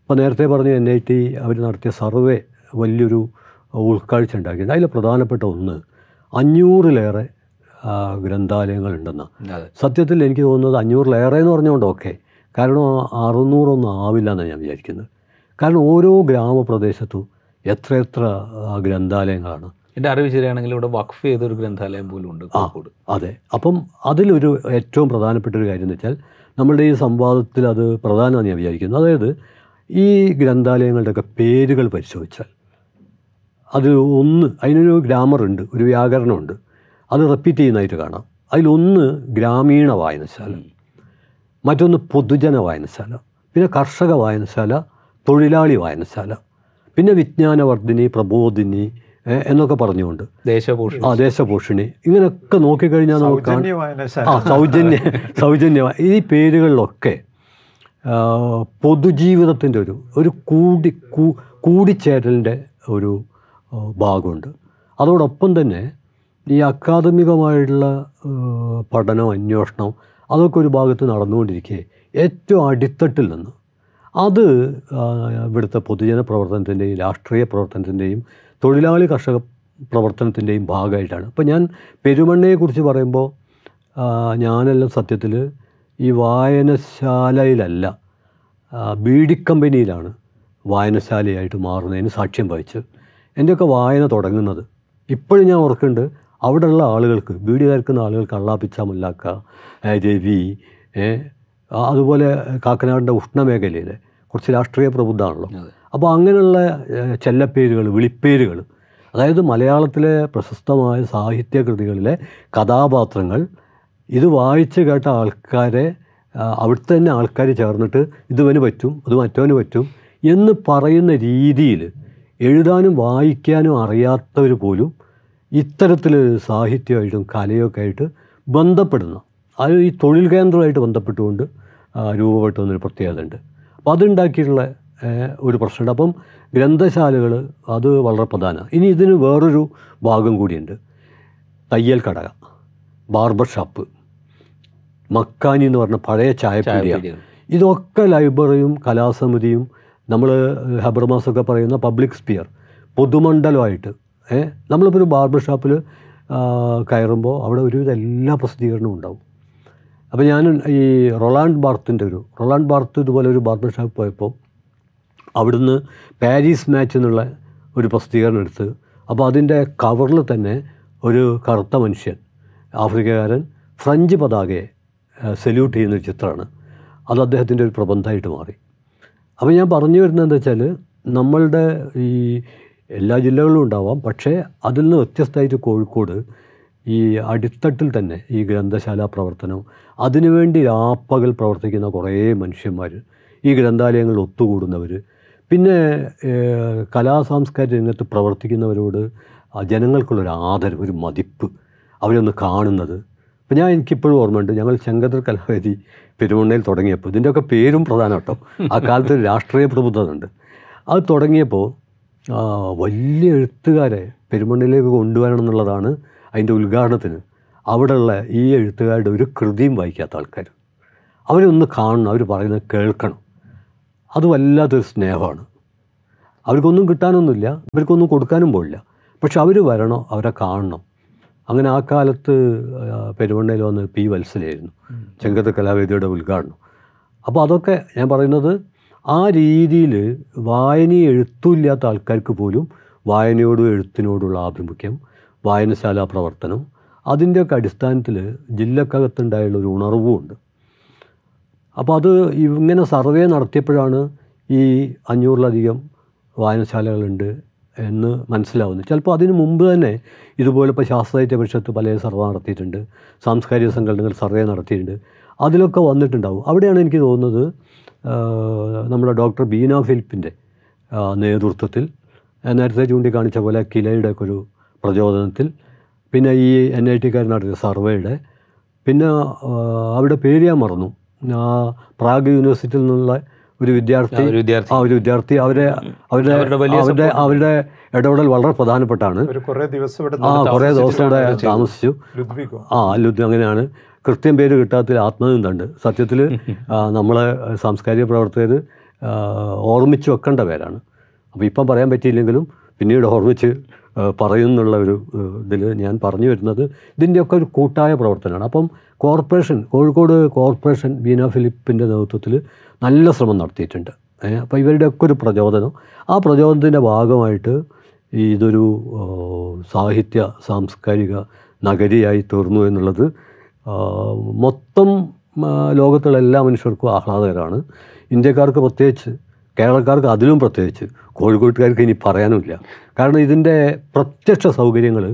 ഇപ്പോൾ നേരത്തെ പറഞ്ഞ എൻ ഐ ടി അവർ നടത്തിയ സർവേ വലിയൊരു ഉൾക്കാഴ്ച ഉണ്ടാക്കിയിട്ടുണ്ട്. അതിൽ പ്രധാനപ്പെട്ട ഒന്ന് അഞ്ഞൂറിലേറെ ഗ്രന്ഥാലയങ്ങളുണ്ടെന്നാണ്. സത്യത്തിൽ എനിക്ക് തോന്നുന്നത് അഞ്ഞൂറിലേറെ എന്ന് പറഞ്ഞുകൊണ്ട് ഓക്കെ. കാരണം അറുന്നൂറൊന്നും ആവില്ല എന്നാണ് ഞാൻ വിചാരിക്കുന്നത്. കാരണം ഓരോ ഗ്രാമപ്രദേശത്തും എത്ര എത്ര ഗ്രന്ഥാലയങ്ങളാണ്. എന്റെ അറിവ് ശരിയാണെങ്കിൽ ഇവിടെ വഖഫ് ചെയ്തൊരു ഗ്രന്ഥാലയം പോലും ഉണ്ട് ആ. കോഴിക്കോട്. അതെ. അപ്പം അതിലൊരു ഏറ്റവും പ്രധാനപ്പെട്ട ഒരു കാര്യം എന്ന് വെച്ചാൽ നമ്മളുടെ ഈ സംവാദത്തിൽ അത് പ്രധാനമാണ് ഞാൻ വിചാരിക്കുന്നത് അതായത് ഈ ഗ്രന്ഥാലയങ്ങളുടെയൊക്കെ പേരുകൾ പരിശോധിച്ചാൽ അത് ഒന്ന് അതിനൊരു ഗ്രാമർ ഉണ്ട് ഒരു വ്യാകരണമുണ്ട് അത് റിപ്പീറ്റ് ചെയ്യുന്നതായിട്ട് കാണാം. അതിലൊന്ന് ഗ്രാമീണ വായനശാല മറ്റൊന്ന് പൊതുജന വായനശാല പിന്നെ കർഷക വായനശാല തൊഴിലാളി വായനശാല പിന്നെ വിജ്ഞാനവർദ്ധിനി പ്രബോധിനി എന്നൊക്കെ പറഞ്ഞുകൊണ്ട്. ദേശഭൂഷണി ആ ദേശഭൂഷണി. ഇങ്ങനെയൊക്കെ നോക്കിക്കഴിഞ്ഞാൽ നമുക്ക് ആ സൗജന്യ സൗജന്യമായ. ഈ പേരുകളിലൊക്കെ പൊതുജീവിതത്തിന്റെ ഒരു ഒരു കൂടി കൂ- കൂടിച്ചേരലിന്റെ ഒരു ഭാഗമുണ്ട്. അതോടൊപ്പം തന്നെ ഈ അക്കാദമികമായിട്ടുള്ള പഠനം അന്വേഷണം അതൊക്കെ ഒരു ഭാഗത്ത് നടന്നുകൊണ്ടിരിക്കെ ഏറ്റവും അടിത്തട്ടിൽ നിന്ന്. അത് ഇവിടുത്തെ പൊതുജന പ്രവർത്തനത്തിന്റെയും രാഷ്ട്രീയ പ്രവർത്തനത്തിന്റെയും തൊഴിലാളി കർഷക പ്രവർത്തനത്തിന്റെയും ഭാഗമായിട്ടാണ്. അപ്പോൾ ഞാൻ പെരുമണ്ണയെക്കുറിച്ച് പറയുമ്പോൾ ഞാനെല്ലാം സത്യത്തിൽ ഈ വായനശാലയിലല്ല ബി ബീഡി കമ്പനിയിലാണ് വായനശാലയായിട്ട് മാറുന്നതിന് സാക്ഷ്യം വഹിച്ച് എന്റെയൊക്കെ വായന തുടങ്ങുന്നത്. ഇപ്പോഴും ഞാൻ ഓർക്കുന്നുണ്ട് അവിടെയുള്ള ആളുകൾക്ക് ബീഡി കയറുന്ന ആളുകൾക്ക് അള്ളാപ്പിച്ച മുല്ലാക്ക രവി അതുപോലെ കാക്കനാടിന്റെ ഉഷ്ണമേഖലയിലെ കുറച്ച് രാഷ്ട്രീയ പ്രബുദ്ധമാണല്ലോ. അപ്പോൾ അങ്ങനെയുള്ള ചെല്ലപ്പേരുകൾ വിളിപ്പേരുകൾ അതായത് മലയാളത്തിലെ പ്രശസ്തമായ സാഹിത്യകൃതികളിലെ കഥാപാത്രങ്ങൾ ഇത് വായിച്ച് കേട്ട ആൾക്കാരെ അവിടുത്തെ തന്നെ ആൾക്കാർ ചേർന്നിട്ട് ഇതുവന് പറ്റും ഇത് മറ്റവന് പറ്റും എന്ന് പറയുന്ന രീതിയിൽ എഴുതാനും വായിക്കാനും അറിയാത്തവർ പോലും ഇത്തരത്തിൽ സാഹിത്യമായിട്ടും കലയൊക്കെ ആയിട്ട് ബന്ധപ്പെടുന്ന. അത് ഈ തൊഴിൽ കേന്ദ്രമായിട്ട് ബന്ധപ്പെട്ടുകൊണ്ട് രൂപപ്പെട്ടു രൂപപ്പെട്ട വന്നൊരു പ്രത്യേകത ഉണ്ട് അപ്പോൾ അതുണ്ടാക്കിയിട്ടുള്ള ഒരു പ്രശ്നമുണ്ട്. അപ്പം ഗ്രന്ഥശാലകൾ അത് വളരെ പ്രധാനമാണ്. ഇനി ഇതിന് വേറൊരു ഭാഗം കൂടിയുണ്ട്. തയ്യൽ കടക ബാർബർ ഷോപ്പ് മക്കാനി എന്ന് പറഞ്ഞ പഴയ ചായപ്പീടിയ ഇതൊക്കെ ലൈബ്രറിയും കലാസമിതിയും നമ്മൾ ഹബർമാസൊക്കെ പറയുന്ന പബ്ലിക് സ്പിയർ പൊതുമണ്ഡലമായിട്ട് ഏഹ് നമ്മളിപ്പോൾ ഒരു ബാർബർ ഷോപ്പിൽ കയറുമ്പോൾ അവിടെ ഒരുവിധ എല്ലാ പ്രസിദ്ധീകരണവും ഉണ്ടാവും. അപ്പോൾ ഞാൻ ഈ റൊളാൻഡ് ബാർത്തിന്റെ ഒരു റൊളാൻഡ് ബാർത്ത് ഇതുപോലെ ഒരു ബാർബർ ഷോപ്പ് പോയപ്പോൾ അവിടുന്ന് പാരീസ് മാച്ച് എന്നുള്ള ഒരു പ്രസിദ്ധീകരണം എടുത്ത് അപ്പോൾ അതിന്റെ കവറിൽ തന്നെ ഒരു കറുത്ത മനുഷ്യൻ ആഫ്രിക്കക്കാരൻ ഫ്രഞ്ച് പതാകയെ സല്യൂട്ട് ചെയ്യുന്നൊരു ചിത്രമാണ്. അത് അദ്ദേഹത്തിന്റെ ഒരു പ്രബന്ധമായിട്ട് മാറി. അപ്പോൾ ഞാൻ പറഞ്ഞു വരുന്നത് എന്താ വെച്ചാൽ നമ്മളുടെ ഈ എല്ലാ ജില്ലകളിലും ഉണ്ടാവാം പക്ഷേ അതിൽ നിന്ന് വ്യത്യസ്തമായിട്ട് കോഴിക്കോട് ഈ അടിത്തട്ടിൽ തന്നെ ഈ ഗ്രന്ഥശാല പ്രവർത്തനം അതിനുവേണ്ടി രാപ്പകൽ പ്രവർത്തിക്കുന്ന കുറേ മനുഷ്യന്മാർ ഈ ഗ്രന്ഥാലയങ്ങളിൽ ഒത്തുകൂടുന്നവർ പിന്നെ കലാ സാംസ്കാരിക രംഗത്ത് പ്രവർത്തിക്കുന്നവരോട് ജനങ്ങൾക്കുള്ളൊരു ആദരവ് ഒരു മതിപ്പ് അവരൊന്ന് കാണുന്നത്. ഇപ്പം ഞാൻ എനിക്കിപ്പോഴും ഓർമ്മയുണ്ട് ഞങ്ങൾ ശങ്കദർ കലാവേദി പെരുമണ്ണയിൽ തുടങ്ങിയപ്പോൾ ഇതിന്റെയൊക്കെ പേരും പ്രധാനം കേട്ടോ ആ കാലത്ത് രാഷ്ട്രീയ പ്രബുദ്ധത ഉണ്ട്. അത് തുടങ്ങിയപ്പോൾ വലിയ എഴുത്തുകാരെ പെരുമണ്ണയിലേക്ക് കൊണ്ടുവരണം എന്നുള്ളതാണ് അതിന്റെ ഉദ്ഘാടനത്തിന് അവിടെയുള്ള ഈ എഴുത്തുകാരുടെ ഒരു കൃതിയും വായിക്കാത്ത ആൾക്കാർ. അവരൊന്ന് കാണണം അവർ പറയുന്നത് കേൾക്കണം. അത് വല്ലാത്തൊരു സ്നേഹമാണ്. അവർക്കൊന്നും കിട്ടാനൊന്നുമില്ല ഇവർക്കൊന്നും കൊടുക്കാനും പോയില്ല പക്ഷെ അവർ വരണോ അവരെ കാണണം. അങ്ങനെ ആ കാലത്ത് പെരുവണ്ണയിൽ വന്ന് പി വത്സലായിരുന്നു ചെങ്കത്ത് കലാവേദിയുടെ ഉദ്ഘാടനം. അപ്പോൾ അതൊക്കെ ഞാൻ പറയുന്നത് ആ രീതിയിൽ വായനയെ എഴുത്തുമില്ലാത്ത ആൾക്കാർക്ക് പോലും വായനയോടും എഴുത്തിനോടുള്ള ആഭിമുഖ്യം വായനശാല പ്രവർത്തനം അതിന്റെയൊക്കെ അടിസ്ഥാനത്തിൽ ജില്ലക്കകത്തുണ്ടായുള്ള ഒരു ഉണർവുമുണ്ട്. അപ്പോൾ അത് ഇങ്ങനെ സർവേ നടത്തിയപ്പോഴാണ് ഈ അഞ്ഞൂറിലധികം വായനശാലകളുണ്ട് എന്ന് മനസ്സിലാവുന്നത്. ചിലപ്പോൾ അതിന് മുമ്പ് തന്നെ ഇതുപോലെ ഇപ്പോൾ ശാസ്ത്രസാഹിത്യ പരിഷത്ത് പല സർവേ നടത്തിയിട്ടുണ്ട്. സാംസ്കാരിക സംഘടനകൾ സർവേ നടത്തിയിട്ടുണ്ട്. അതിലൊക്കെ വന്നിട്ടുണ്ടാവും. അവിടെയാണ് എനിക്ക് തോന്നുന്നത് നമ്മുടെ ഡോക്ടർ ബീന ഫിലിപ്പിന്റെ നേതൃത്വത്തിൽ നേരത്തെ ചൂണ്ടിക്കാണിച്ച പോലെ കിലയുടെ ഒക്കെ ഒരു പ്രചോദനത്തിൽ പിന്നെ ഈ എൻ ഐ ടിക്കാർ നടത്തിയ സർവേയുടെ പിന്നെ അവിടെ പേര് ഞാൻ മറന്നു. പ്രാഗ് യൂണിവേഴ്സിറ്റിയിൽ നിന്നുള്ള ഒരു വിദ്യാർത്ഥി ഒരു വിദ്യാർത്ഥി. ആ ഒരു വിദ്യാർത്ഥി അവരെ അവരുടെ അവരുടെ അവരുടെ ഇടപെടൽ വളരെ പ്രധാനപ്പെട്ടാണ്. ഒരു കുറേ ദിവസം ആ കുറേ ദിവസം ഇവിടെ താമസിച്ചു. ആ ലുദ്ധി അങ്ങനെയാണ്. കൃത്യം പേര് കിട്ടാത്തതിൽ ആത്മനിന്ദുണ്ട് സത്യത്തിൽ നമ്മളെ സാംസ്കാരിക പ്രവർത്തകർ ഓർമ്മിച്ച് വെക്കേണ്ട പേരാണ്. അപ്പോൾ ഇപ്പം പറയാൻ പറ്റിയില്ലെങ്കിലും പിന്നീട് ഓർമ്മിച്ച് പറയുന്നുള്ള ഒരു ഇതിൽ ഞാൻ പറഞ്ഞു വരുന്നത്. ഇതിന്റെയൊക്കെ ഒരു കൂട്ടായ പ്രവർത്തനമാണ്. അപ്പം കോർപ്പറേഷൻ കോഴിക്കോട് കോർപ്പറേഷൻ ബീന ഫിലിപ്പിന്റെ നേതൃത്വത്തിൽ നല്ല ശ്രമം നടത്തിയിട്ടുണ്ട്. അപ്പോൾ ഇവരുടെയൊക്കെ ഒരു പ്രചോദനം. ആ പ്രചോദനത്തിന്റെ ഭാഗമായിട്ട് ഇതൊരു സാഹിത്യ സാംസ്കാരിക നഗരിയായി തീർന്നു എന്നുള്ളത് മൊത്തം ലോകത്തുള്ള എല്ലാ മനുഷ്യർക്കും ആഹ്ലാദകരമാണ്. ഇന്ത്യക്കാർക്ക് പ്രത്യേകിച്ച് കേരളക്കാർക്ക് അതിലും പ്രത്യേകിച്ച് കോഴിക്കോട്ടുകാർക്ക് ഇനി പറയാനുമില്ല. കാരണം ഇതിന്റെ പ്രത്യക്ഷ സൗകര്യങ്ങൾ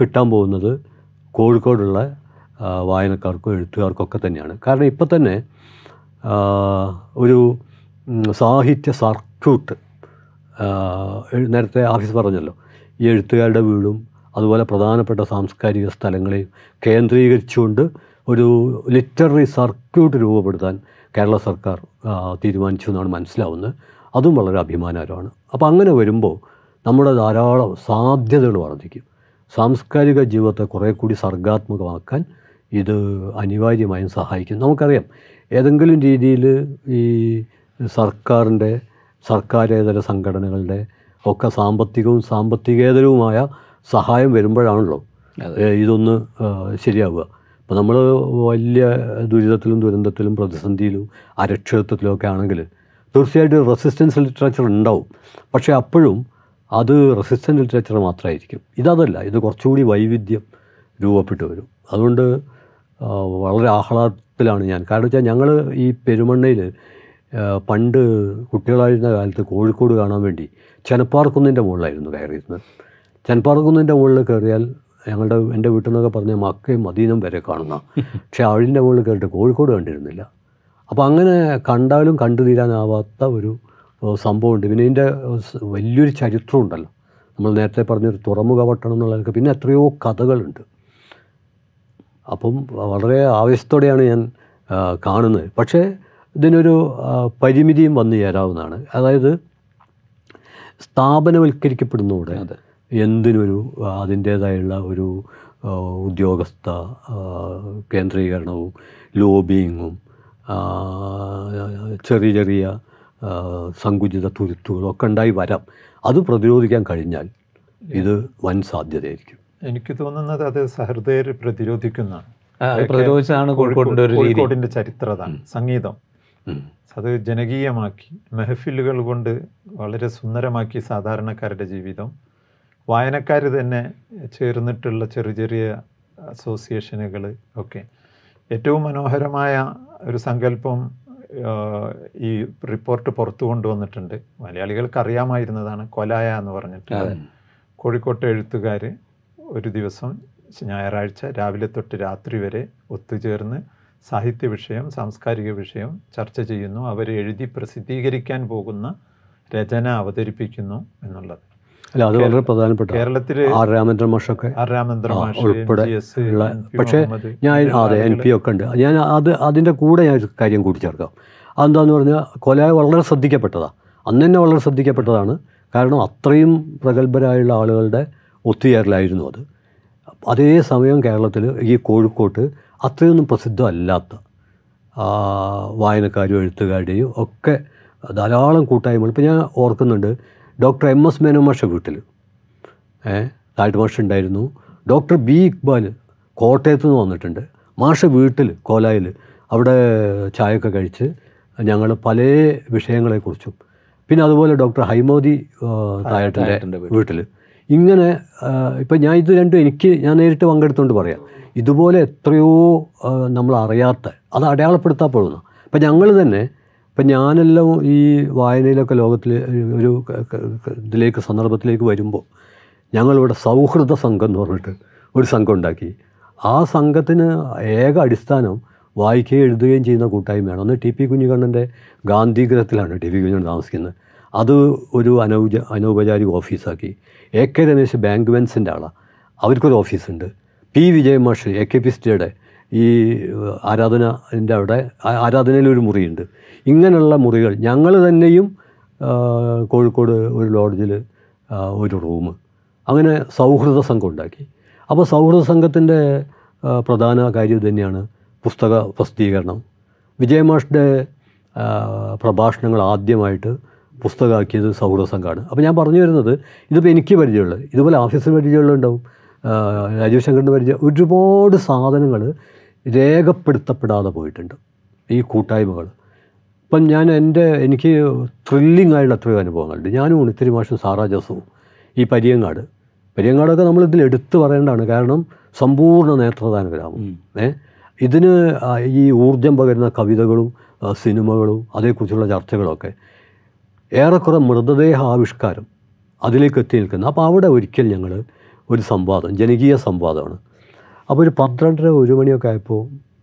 കിട്ടാൻ പോകുന്നത് കോഴിക്കോടുള്ള വായനക്കാർക്കും എഴുത്തുകാർക്കൊക്കെ തന്നെയാണ്. കാരണം ഇപ്പം തന്നെ ഒരു സാഹിത്യ സർക്യൂട്ട് നേരത്തെ ആഫീസ് പറഞ്ഞല്ലോ. ഈ എഴുത്തുകാരുടെ വീടും അതുപോലെ പ്രധാനപ്പെട്ട സാംസ്കാരിക സ്ഥലങ്ങളെയും കേന്ദ്രീകരിച്ചുകൊണ്ട് ഒരു ലിറ്റററി സർക്യൂട്ട് രൂപപ്പെടുത്താൻ കേരള സർക്കാർ തീരുമാനിച്ചു എന്നാണ് മനസ്സിലാവുന്നത്. അതും വളരെ അഭിമാനകരമാണ്. അപ്പോൾ അങ്ങനെ വരുമ്പോൾ നമ്മുടെ ധാരാളം സാധ്യതകൾ വർദ്ധിക്കും. സാംസ്കാരിക ജീവിതത്തെ കുറേ കൂടി സർഗാത്മകമാക്കാൻ ഇത് അനിവാര്യമായും സഹായിക്കും. നമുക്കറിയാം ഏതെങ്കിലും രീതിയിൽ ഈ സർക്കാരിന്റെ സർക്കാരേതര സംഘടനകളുടെ ഒക്കെ സാമ്പത്തികവും സാമ്പത്തികേതരവുമായ സഹായം വരുമ്പോഴാണല്ലോ ഇതൊന്ന് ശരിയാവുക. അപ്പോൾ നമ്മൾ വലിയ ദുരിതത്തിലും ദുരന്തത്തിലും പ്രതിസന്ധിയിലും അരക്ഷിതത്വത്തിലും ഒക്കെ ആണെങ്കിൽ തീർച്ചയായിട്ടും റെസിസ്റ്റൻസ് ലിറ്ററേച്ചർ ഉണ്ടാവും. പക്ഷേ അപ്പോഴും അത് റെസിസ്റ്റൻസ് ലിറ്ററേച്ചർ മാത്രമായിരിക്കും. ഇതതല്ല ഇത് കുറച്ചുകൂടി വൈവിധ്യം രൂപപ്പെട്ടു വരും. അതുകൊണ്ട് വളരെ ആഹ്ലാദത്തിലാണ് ഞാൻ. കാരണം വെച്ചാൽ ഞങ്ങൾ ഈ പെരുമണ്ണയിൽ പണ്ട് കുട്ടികളായിരുന്ന കാലത്ത് കോഴിക്കോട് കാണാൻ വേണ്ടി ചെനപ്പാർക്കുന്നിന്റെ മുകളിലായിരുന്നു കയറിയിരുന്നത്. ചെനപ്പാർക്കുന്നിന്റെ മുകളിൽ കയറിയാൽ ഞങ്ങളുടെ എന്റെ വീട്ടിൽ നിന്നൊക്കെ പറഞ്ഞ മക്കയും മദീനം വരെ കാണുന്ന. പക്ഷേ അതിന്റെ മുകളിൽ കയറിയിട്ട് കോഴിക്കോട് കണ്ടിരുന്നില്ല. അപ്പോൾ അങ്ങനെ കണ്ടാലും കണ്ടു തീരാനാവാത്ത ഒരു സംഭവമുണ്ട്. പിന്നെ ഇതിന്റെ വലിയൊരു ചരിത്രമുണ്ടല്ലോ. നമ്മൾ നേരത്തെ പറഞ്ഞൊരു തുറമുഖ പട്ടണം എന്നുള്ളതൊക്കെ പിന്നെ എത്രയോ കഥകളുണ്ട്. അപ്പം വളരെ ആവേശത്തോടെയാണ് ഞാൻ കാണുന്നത്. പക്ഷേ ഇതിനൊരു പരിമിതിയും വന്നു ചേരാവുന്നതാണ്. അതായത് സ്ഥാപനവൽക്കരിക്കപ്പെടുന്നതോടെ അതെ. എന്തിനൊരു അതിന്റേതായുള്ള ഒരു ഉദ്യോഗസ്ഥ കേന്ദ്രീകരണവും ലോബിയിങ്ങും ചെറിയ ചെറിയ സങ്കുചിത തുരുത്തുകളും ഒക്കെ ഉണ്ടായി വരാം. അത് പ്രതിരോധിക്കാൻ കഴിഞ്ഞാൽ ഇത് വൻ സാധ്യതയായിരിക്കും. എനിക്ക് തോന്നുന്നത് അത് സഹൃദയർ പ്രതിരോധിക്കുന്ന പ്രതിരോധിച്ചതാണ് കോഴിക്കോടിന്റെ ഒരു രീതി. കോഴിക്കോടിന്റെ ചരിത്രതാണ് സംഗീതം. അത് ജനകീയമാക്കി മെഹഫിലുകൾ കൊണ്ട് വളരെ സുന്ദരമാക്കി സാധാരണക്കാരുടെ ജീവിതം. വായനക്കാർ തന്നെ ചേർന്നിട്ടുള്ള ചെറിയ ചെറിയ അസോസിയേഷനുകൾ ഒക്കെ. ഏറ്റവും മനോഹരമായ ഒരു സങ്കല്പം ഈ റിപ്പോർട്ട് പുറത്തു കൊണ്ടുവന്നിട്ടുണ്ട്. മലയാളികൾക്ക് അറിയാമായിരുന്നതാണ് കൊലായ എന്ന് പറഞ്ഞിട്ട്. കോഴിക്കോട്ടെ എഴുത്തുകാർ ഒരു ദിവസം ഞായറാഴ്ച രാവിലെ തൊട്ട് രാത്രി വരെ ഒത്തുചേർന്ന് സാഹിത്യ വിഷയം സാംസ്കാരിക വിഷയം ചർച്ച ചെയ്യുന്നു. അവർ എഴുതി പ്രസിദ്ധീകരിക്കാൻ പോകുന്ന രചന അവതരിപ്പിക്കുന്നു എന്നുള്ളത്. അല്ല അത് വളരെ പ്രധാനപ്പെട്ട കേരളത്തിൽ ആർ രാമേന്ദ്ര മാഷൊക്കെ. ഉൾപ്പെടെ ഉള്ള പക്ഷേ ഞാൻ അതെ എൻ പി ഒക്കെ ഉണ്ട്. ഞാൻ അത് അതിന്റെ കൂടെ ഞാൻ കാര്യം കൂട്ടിച്ചേർക്കാം അതെന്താന്ന് പറഞ്ഞാൽ കൊല വളരെ ശ്രദ്ധിക്കപ്പെട്ടതാണ് അന്ന് തന്നെ വളരെ ശ്രദ്ധിക്കപ്പെട്ടതാണ്. കാരണം അത്രയും പ്രഗത്ഭരായുള്ള ആളുകളുടെ ഒത്തുചേരലായിരുന്നു അത്. അതേസമയം കേരളത്തിൽ ഈ കോഴിക്കോട്ട് അത്രയൊന്നും പ്രസിദ്ധമല്ലാത്ത വായനക്കാരും എഴുത്തുകാരുടെയും ഒക്കെ ധാരാളം കൂട്ടായ്മകൾ. ഇപ്പോൾ ഞാൻ ഓർക്കുന്നുണ്ട് ഡോക്ടർ എം എസ് മേനോമാഷ വീട്ടിൽ ഏ താഴ്ത്ത് മാഷ് ഉണ്ടായിരുന്നു ഡോക്ടർ ബി ഇക്ബാൽ കോട്ടയത്ത് നിന്ന് വന്നിട്ടുണ്ട്. മാഷ വീട്ടിൽ കോലായിൽ അവിടെ ചായയൊക്കെ കഴിച്ച് ഞങ്ങൾ പല വിഷയങ്ങളെക്കുറിച്ചും പിന്നെ അതുപോലെ ഡോക്ടർ ഹൈമോദി തായട്ടിന്റെ വീട്ടിൽ. ഇങ്ങനെ ഇപ്പം ഞാൻ ഇത് രണ്ടും എനിക്ക് ഞാൻ നേരിട്ട് പങ്കെടുത്തുകൊണ്ട് പറയാം. ഇതുപോലെ എത്രയോ നമ്മൾ അറിയാത്ത അത് അടയാളപ്പെടുത്താൻ പോകുന്നു. ഇപ്പം ഞങ്ങൾ തന്നെ ഇപ്പം ഞാനെല്ലാം ഈ വായനയിലൊക്കെ ലോകത്തിൽ ഒരു ഇതിലേക്ക് സന്ദർഭത്തിലേക്ക് വരുമ്പോൾ ഞങ്ങളിവിടെ സൗഹൃദ സംഘം എന്ന് പറഞ്ഞിട്ട് ഒരു സംഘം ഉണ്ടാക്കി. ആ സംഘത്തിന് ഏക അടിസ്ഥാനം വായിക്കുകയും എഴുതുകയും ചെയ്യുന്ന കൂട്ടായ്മയാണ്. അന്ന് ടി പി കുഞ്ഞിക്കണ്ണന്റെ ഗാന്ധിഗ്രഹത്തിലാണ് ടി പി താമസിക്കുന്നത്. അത് ഒരു അനൗച അനൗപചാരിക ഓഫീസാക്കി. എ കെ രമേശ് ബാങ്ക് വെൻസിന്റെ ആളാണ് അവർക്കൊരു ഓഫീസുണ്ട്. പി വിജയമാഷ് എ കെ പി ഈ ആരാധനന്റെ അവിടെ ആരാധനയിൽ ഒരു മുറിയുണ്ട്. ഇങ്ങനെയുള്ള മുറികൾ ഞങ്ങൾ തന്നെയും കോഴിക്കോട് ഒരു ലോഡ്ജിൽ ഒരു റൂം. അങ്ങനെ സൗഹൃദ സംഘം ഉണ്ടാക്കി. അപ്പോൾ സൗഹൃദ സംഘത്തിന്റെ പ്രധാന കാര്യം തന്നെയാണ് പുസ്തക പ്രസിദ്ധീകരണം. വിജയമാഷിന്റെ പ്രഭാഷണങ്ങൾ ആദ്യമായിട്ട് പുസ്തകമാക്കിയത് സൗഹൃദ സംഘമാണ് അപ്പോൾ ഞാൻ പറഞ്ഞു വരുന്നത് ഇതിപ്പോൾ എനിക്ക് പരിചയമുള്ളത്. ഇതുപോലെ ആഫീസിൽ പരിചയമുള്ള ഉണ്ടാവും രാജീവ് ശങ്കറിന്റെ പരിചയം. ഒരുപാട് സാധനങ്ങൾ രേഖപ്പെടുത്തപ്പെടാതെ പോയിട്ടുണ്ട് ഈ കൂട്ടായ്മകൾ ഇപ്പം ഞാൻ എന്റെ എനിക്ക് ത്രില്ലിംഗ് ആയിട്ടുള്ള എത്രയോ അനുഭവങ്ങളുണ്ട്. ഞാനും ഉണിത്തിരി മാഷും സാറാ ജോസഫും ഈ പരിയങ്ങാട്. പരിയങ്ങാടൊക്കെ നമ്മളിതിൽ എടുത്തു പറയേണ്ടതാണ്. കാരണം സമ്പൂർണ നേത്രദാന ഗ്രാമം ഏ? ഇതിന് ഈ ഊർജം പകരുന്ന കവിതകളും സിനിമകളും അതേക്കുറിച്ചുള്ള ചർച്ചകളൊക്കെ ഏറെക്കുറെ മൃതദേഹ ആവിഷ്കാരം അതിലേക്ക് എത്തി നിൽക്കുന്നത് അപ്പോൾ അവിടെ ഒരിക്കൽ ഞങ്ങൾ ഒരു സംവാദം ജനകീയ സംവാദമാണ്. അപ്പോൾ ഒരു പന്ത്രണ്ടര ഒരു മണിയൊക്കെ ആയപ്പോൾ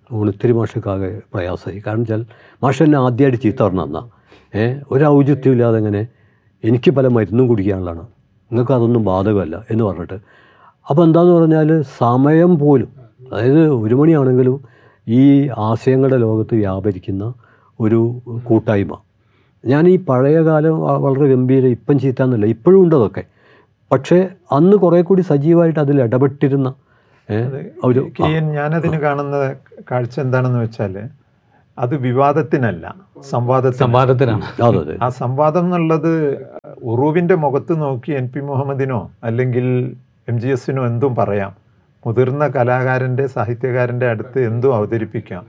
ഒത്തിരി മാഷക്കാകെ പ്രയാസമായി. കാരണം വെച്ചാൽ മാഷ എന്നെ ആദ്യമായിട്ട് ചീത്ത പറഞ്ഞ ഏ ഒരു ഔചിത്യം ഇല്ലാതെ എങ്ങനെ എനിക്ക് പല മരുന്നും കുടിക്കാനുള്ളതാണ്. നിങ്ങൾക്ക് അതൊന്നും ബാധകമല്ല എന്ന് പറഞ്ഞിട്ട്. അപ്പോൾ എന്താണെന്ന് പറഞ്ഞാൽ സമയം പോലും അതായത് ഒരു മണിയാണെങ്കിലും ഈ ആശയങ്ങളുടെ ലോകത്ത് വ്യാപരിക്കുന്ന ഒരു കൂട്ടായ്മ. ഞാൻ ഈ പഴയ കാലം വളരെ ഗംഭീര ഇപ്പം ചീത്താന്നല്ല ഇപ്പോഴും ഉണ്ട് അതൊക്കെ. പക്ഷേ അന്ന് കുറേ കൂടി സജീവമായിട്ട് അതിൽ ഇടപെട്ടിരുന്ന ഒരു ഞാനതിന് കാണുന്ന കാഴ്ച എന്താണെന്ന് വെച്ചാൽ അത് വിവാദത്തിനല്ല സംവാദത്തിന് സംവാദത്തിനാണ്. ആ സംവാദം എന്നുള്ളത് ഉറൂവിന്റെ മുഖത്ത് നോക്കി എൻ പി മുഹമ്മദിനോ അല്ലെങ്കിൽ എം ജി എസിനോ എന്തും പറയാം. മുതിർന്ന കലാകാരന്റെ സാഹിത്യകാരന്റെ അടുത്ത് എന്തും അവതരിപ്പിക്കാം.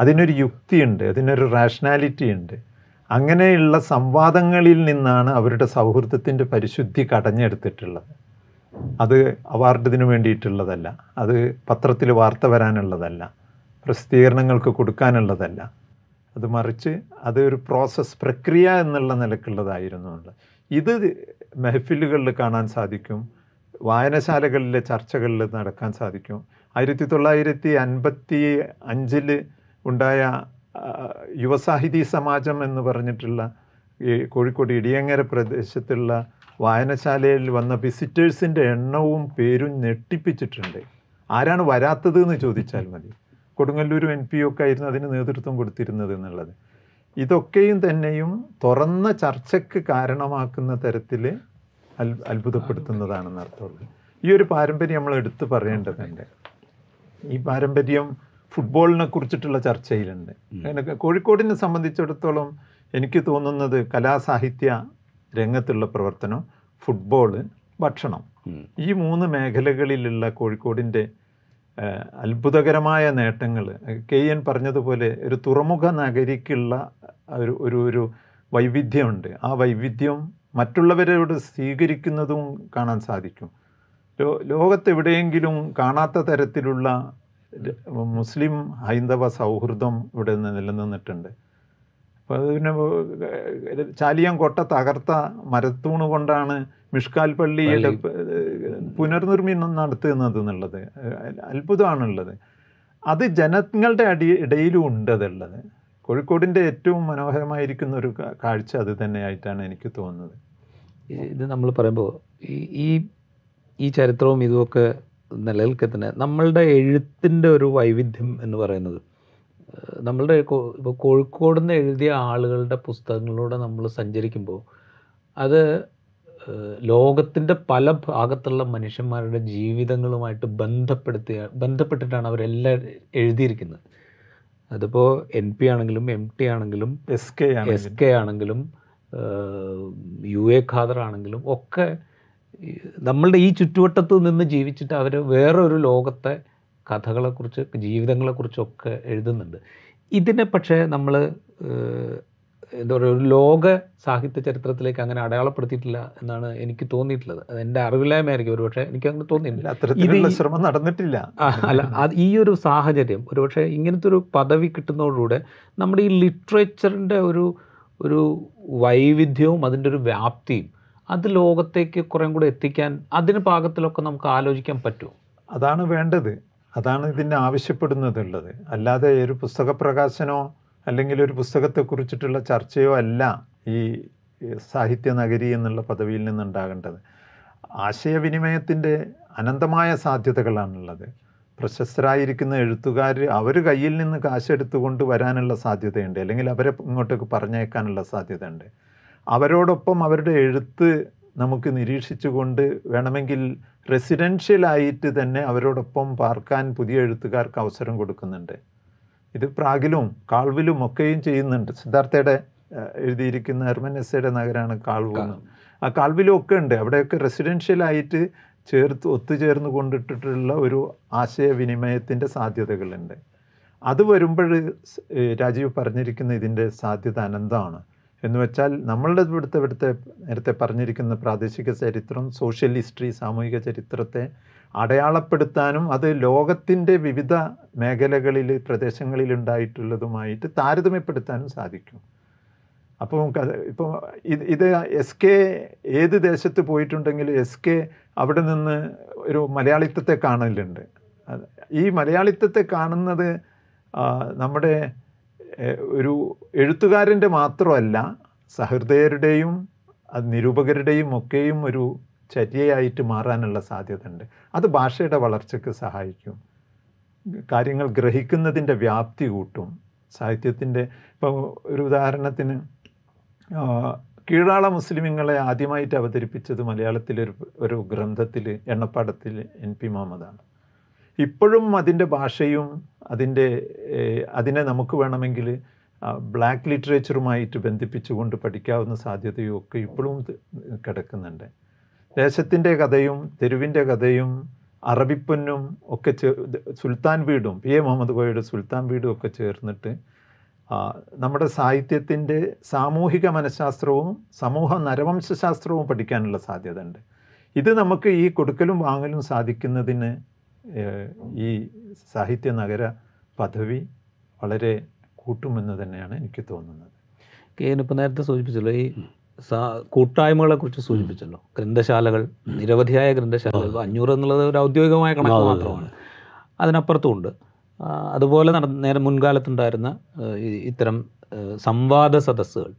അതിനൊരു യുക്തിയുണ്ട് അതിനൊരു റാഷണാലിറ്റി ഉണ്ട്. അങ്ങനെയുള്ള സംവാദങ്ങളിൽ നിന്നാണ് അവരുടെ സൗഹൃദത്തിന്റെ പരിശുദ്ധി കടഞ്ഞെടുത്തിട്ടുള്ളത്. അത് അവാർഡിന് വേണ്ടിയിട്ടുള്ളതല്ല. അത് പത്രത്തിൽ വാർത്ത വരാനുള്ളതല്ല. പ്രസിദ്ധീകരണങ്ങൾക്ക് കൊടുക്കാനുള്ളതല്ല. അത് മറിച്ച് അതൊരു പ്രോസസ്സ് പ്രക്രിയ എന്നുള്ള നിലക്കുള്ളതായിരുന്നു. ഇത് മെഹഫിലുകളിൽ കാണാൻ സാധിക്കും. വായനശാലകളിലെ ചർച്ചകളിൽ നടക്കാൻ സാധിക്കും. ആയിരത്തി തൊള്ളായിരത്തി അൻപത്തി അഞ്ചിൽ ഉണ്ടായ യുവസാഹിതി സമാജം എന്ന് പറഞ്ഞിട്ടുള്ള ഈ കോഴിക്കോട് ഇടിയങ്ങര പ്രദേശത്തുള്ള വായനശാലയിൽ വന്ന വിസിറ്റേഴ്സിന്റെ എണ്ണവും പേരും ഞെട്ടിപ്പിച്ചിട്ടുണ്ട്. ആരാണ് വരാത്തത് എന്ന് ചോദിച്ചാൽ മതി. കൊടുങ്ങല്ലൂരും എൻ പി ഒക്കെ ആയിരുന്നു അതിന് നേതൃത്വം കൊടുത്തിരുന്നത് എന്നുള്ളത്. ഇതൊക്കെയും തന്നെയും തുറന്ന ചർച്ചയ്ക്ക് കാരണമാക്കുന്ന തരത്തിൽ അൽ അത്ഭുതപ്പെടുത്തുന്നതാണെന്ന് അർത്ഥമുള്ളത് ഈ ഒരു പാരമ്പര്യം നമ്മൾ എടുത്തു പറയേണ്ടതുണ്ട്. ഈ പാരമ്പര്യം ഫുട്ബോളിനെ കുറിച്ചിട്ടുള്ള ചർച്ചയിലുണ്ട്. അങ്ങനെ കോഴിക്കോടിനെ സംബന്ധിച്ചിടത്തോളം എനിക്ക് തോന്നുന്നത് കലാസാഹിത്യ രംഗത്തുള്ള പ്രവർത്തനം ഫുട്ബോൾ ഭക്ഷണം. ഈ മൂന്ന് മേഖലകളിലുള്ള കോഴിക്കോടിന്റെ അത്ഭുതകരമായ നേട്ടങ്ങൾ കെ എൻ പറഞ്ഞതുപോലെ ഒരു തുറമുഖ നഗരിക്കുള്ള ഒരു ഒരു ഒരു വൈവിധ്യമുണ്ട്. ആ വൈവിധ്യം മറ്റുള്ളവരോട് സ്വീകരിക്കുന്നതും കാണാൻ സാധിക്കും. ലോ ലോകത്തെവിടെയെങ്കിലും കാണാത്ത തരത്തിലുള്ള മുസ്ലിം ഹൈന്ദവ സൗഹൃദം ഇവിടെ നിന്ന് നിലനിന്നിട്ടുണ്ട്. അപ്പോൾ അത് പിന്നെ ചാലിയം കൊട്ട തകർത്ത മരത്തൂണ് കൊണ്ടാണ് മിഷ്കാൽ പള്ളിയുടെ പുനർനിർമ്മിണം നടത്തുന്നത് എന്നുള്ളത് അത്ഭുതമാണുള്ളത്. അത് ജനങ്ങളുടെ അടി ഇടയിലും ഉണ്ട് അതുള്ളത് കോഴിക്കോടിന്റെ ഏറ്റവും മനോഹരമായിരിക്കുന്ന ഒരു കാഴ്ച അത് തന്നെയായിട്ടാണ് എനിക്ക് തോന്നുന്നത്. ഇത് നമ്മൾ പറയുമ്പോൾ ഈ ഈ ഈ ചരിത്രവും ഇതുമൊക്കെ നിലനിൽക്കെ തന്നെ നമ്മളുടെ എഴുത്തിന്റെ ഒരു വൈവിധ്യം എന്ന് പറയുന്നത് നമ്മളുടെ ഇപ്പോൾ കോഴിക്കോട് നിന്ന് എഴുതിയ ആളുകളുടെ പുസ്തകങ്ങളിലൂടെ നമ്മൾ സഞ്ചരിക്കുമ്പോൾ അത് ലോകത്തിന്റെ പല ഭാഗത്തുള്ള മനുഷ്യന്മാരുടെ ജീവിതങ്ങളുമായിട്ട് ബന്ധപ്പെടുത്തിയ ബന്ധപ്പെട്ടിട്ടാണ് അവരെല്ലാം എഴുതിയിരിക്കുന്നത്. അതിപ്പോൾ എൻ പി ആണെങ്കിലും എം ടി ആണെങ്കിലും എസ് കെ എസ് കെ ആണെങ്കിലും യു എ ഖാദർ ആണെങ്കിലും ഒക്കെ നമ്മളുടെ ഈ ചുറ്റുവട്ടത്ത് നിന്ന് ജീവിച്ചിട്ട് അവർ വേറൊരു ലോകത്തെ കഥകളെക്കുറിച്ച് ജീവിതങ്ങളെക്കുറിച്ചൊക്കെ എഴുതുന്നുണ്ട്. ഇതിനെ പക്ഷേ നമ്മൾ എന്താ പറയുക ഒരു ലോക സാഹിത്യ ചരിത്രത്തിലേക്ക് അങ്ങനെ അടയാളപ്പെടുത്തിയിട്ടില്ല എന്നാണ് എനിക്ക് തോന്നിയിട്ടുള്ളത്. അത് എന്റെ അറിവില്ലായ്മയായിരിക്കും. ഒരു പക്ഷേ എനിക്ക് അങ്ങനെ തോന്നിയിട്ടില്ല ശ്രമം നടന്നിട്ടില്ല. അല്ല അത് ഈ ഒരു സാഹചര്യം ഒരുപക്ഷെ ഇങ്ങനത്തെ ഒരു പദവി കിട്ടുന്നതോടുകൂടെ നമ്മുടെ ഈ ലിറ്ററേച്ചറിന്റെ ഒരു ഒരു വൈവിധ്യവും അതിന്റെ ഒരു വ്യാപ്തിയും അത് ലോകത്തേക്ക് കുറേം കൂടെ എത്തിക്കാൻ അതിന് പാകത്തിലൊക്കെ നമുക്ക് ആലോചിക്കാൻ പറ്റുമോ? അതാണ് വേണ്ടത്. അതാണ് ഇതിന് ആവശ്യപ്പെടുന്നതുള്ളത്. അല്ലാതെ ഒരു പുസ്തക പ്രകാശനോ അല്ലെങ്കിൽ ഒരു പുസ്തകത്തെക്കുറിച്ചിട്ടുള്ള ചർച്ചയോ അല്ല ഈ സാഹിത്യ നഗരി എന്നുള്ള പദവിയിൽ നിന്നുണ്ടാകേണ്ടത്. ആശയവിനിമയത്തിന്റെ അനന്തമായ സാധ്യതകളാണുള്ളത്. പ്രശസ്തരായിരിക്കുന്ന എഴുത്തുകാർ അവർ കയ്യിൽ നിന്ന് കാശെടുത്തുകൊണ്ട് വരാനുള്ള സാധ്യതയുണ്ട്. അല്ലെങ്കിൽ അവരെ ഇങ്ങോട്ടേക്ക് പറഞ്ഞേക്കാനുള്ള സാധ്യതയുണ്ട്. അവരോടൊപ്പം അവരുടെ എഴുത്ത് നമുക്ക് നിരീക്ഷിച്ചുകൊണ്ട് വേണമെങ്കിൽ റെസിഡൻഷ്യലായിട്ട് തന്നെ അവരോടൊപ്പം പാർക്കാൻ പുതിയ എഴുത്തുകാർക്ക് അവസരം കൊടുക്കുന്നുണ്ട്. ഇത് പ്രാഗിലും കാൾവിലും ഒക്കെയും ചെയ്യുന്നുണ്ട്. സിദ്ധാർത്ഥയുടെ എഴുതിയിരിക്കുന്ന ഹെർമൻ എസ്സയുടെ നഗരമാണ് കാൾവ് എന്ന്. ആ കാൾവിലും ഒക്കെ ഉണ്ട്. അവിടെയൊക്കെ റെസിഡൻഷ്യലായിട്ട് ചേർത്ത് ഒത്തുചേർന്ന് കൊണ്ടിട്ടിട്ടുള്ള ഒരു ആശയവിനിമയത്തിന്റെ സാധ്യതകളുണ്ട്. അത് വരുമ്പോൾ രാജീവ് പറഞ്ഞിരിക്കുന്ന ഇതിന്റെ സാധ്യത അനന്തമാണ്. എന്ന് വെച്ചാൽ നമ്മളുടെ ഇവിടുത്തെ ഇവിടുത്തെ നേരത്തെ പറഞ്ഞിരിക്കുന്ന പ്രാദേശിക ചരിത്രം സോഷ്യൽ ഹിസ്റ്ററി സാമൂഹിക ചരിത്രത്തെ അടയാളപ്പെടുത്താനും അത് ലോകത്തിന്റെ വിവിധ മേഖലകളിൽ പ്രദേശങ്ങളിൽ ഉണ്ടായിട്ടുള്ളതുമായിട്ട് താരതമ്യപ്പെടുത്താനും സാധിക്കും. അപ്പോൾ ഇപ്പോൾ ഇത് ഇത് എസ് കെ ഏത് ദേശത്ത് പോയിട്ടുണ്ടെങ്കിലും എസ് കെ അവിടെ നിന്ന് ഒരു മലയാളിത്തത്തെ കാണലുണ്ട്. ഈ മലയാളിത്തത്തെ കാണുന്നത് നമ്മുടെ ഒരു എഴുത്തുകാരന്റെ മാത്രമല്ല സഹൃദയരുടെയും നിരൂപകരുടെയും ഒക്കെയും ഒരു ചര്യയായിട്ട് മാറാനുള്ള സാധ്യത ഉണ്ട് അത് ഭാഷയുടെ വളർച്ചയ്ക്ക് സഹായിക്കും. കാര്യങ്ങൾ ഗ്രഹിക്കുന്നതിന്റെ വ്യാപ്തി കൂട്ടും. സാഹിത്യത്തിന്റെ ഇപ്പോൾ ഒരു ഉദാഹരണത്തിന് കീഴാള മുസ്ലിമുകളെ ആദ്യമായിട്ട് അവതരിപ്പിച്ചത് മലയാളത്തിലൊരു ഒരു ഗ്രന്ഥത്തിൽ എണ്ണപ്പാടത്തിൽ എൻ പി മുഹമ്മദാണ്. ഇപ്പോഴും അതിന്റെ ഭാഷയും അതിന്റെ അതിനെ നമുക്ക് വേണമെങ്കിൽ ബ്ലാക്ക് ലിറ്ററേച്ചറുമായിട്ട് ബന്ധിപ്പിച്ചുകൊണ്ട് പഠിക്കാവുന്ന സാധ്യതയും ഒക്കെ ഇപ്പോഴും കിടക്കുന്നുണ്ട്. ദേശത്തിന്റെ കഥയും തെരുവിന്റെ കഥയും അറബിപ്പൊന്നും ഒക്കെ ചേ സുൽത്താൻ വീടും പി എ മുഹമ്മദ് കോയയുടെ സുൽത്താൻ വീടും ഒക്കെ ചേർന്നിട്ട് നമ്മുടെ സാഹിത്യത്തിന്റെ സാമൂഹിക മനഃശാസ്ത്രവും സമൂഹ നരവംശാസ്ത്രവും പഠിക്കാനുള്ള സാധ്യത ഉണ്ട് ഇത് നമുക്ക് ഈ കൊടുക്കലും വാങ്ങലും സാധിക്കുന്നതിന് ഈ സാഹിത്യ നഗര പദവി വളരെ കൂട്ടുമെന്ന് തന്നെയാണ് എനിക്ക് തോന്നുന്നത്. കെ ഇപ്പോൾ നേരത്തെ സൂചിപ്പിച്ചല്ലോ ഈ സാ കൂട്ടായ്മകളെ കുറിച്ച് സൂചിപ്പിച്ചല്ലോ. ഗ്രന്ഥശാലകൾ നിരവധിയായ ഗ്രന്ഥശാലകൾ അഞ്ഞൂറ് എന്നുള്ളത് ഒരു ഔദ്യോഗികമായ കണക്ക്. മാത്രമാണ്. അതിനപ്പുറത്തും ഉണ്ട് അതുപോലെ നട നേരെ മുൻകാലത്തുണ്ടായിരുന്ന ഇത്തരം സംവാദ സദസ്സുകൾ.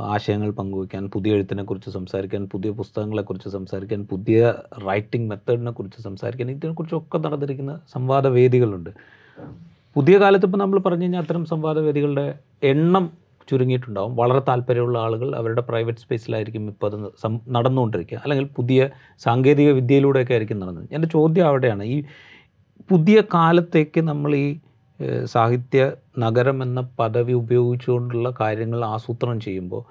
ആശയങ്ങൾ പങ്കുവയ്ക്കാൻ പുതിയ എഴുത്തിനെ കുറിച്ച് സംസാരിക്കാൻ പുതിയ പുസ്തകങ്ങളെക്കുറിച്ച് സംസാരിക്കാൻ പുതിയ റൈറ്റിംഗ് മെത്തേഡിനെ കുറിച്ച് സംസാരിക്കാൻ ഇതിനെക്കുറിച്ചൊക്കെ നടന്നിരിക്കുന്ന സംവാദ വേദികളുണ്ട് പുതിയ കാലത്ത് ഇപ്പോൾ നമ്മൾ പറഞ്ഞു കഴിഞ്ഞാൽ അത്തരം സംവാദ വേദികളുടെ എണ്ണം ചുരുങ്ങിയിട്ടുണ്ടാവും. വളരെ താല്പര്യമുള്ള ആളുകൾ അവരുടെ പ്രൈവറ്റ് സ്പേസിലായിരിക്കും ഇപ്പോൾ അത് നടന്നുകൊണ്ടിരിക്കുക. അല്ലെങ്കിൽ പുതിയ സാങ്കേതിക വിദ്യയിലൂടെയൊക്കെ ആയിരിക്കും നടന്നത്. എന്റെ ചോദ്യം അവിടെയാണ്. ഈ പുതിയ കാലത്തേക്ക് നമ്മൾ ഈ സാഹിത്യ നഗരം എന്ന പദവി ഉപയോഗിച്ചുകൊണ്ടുള്ള കാര്യങ്ങൾ ആസൂത്രണം ചെയ്യുമ്പോൾ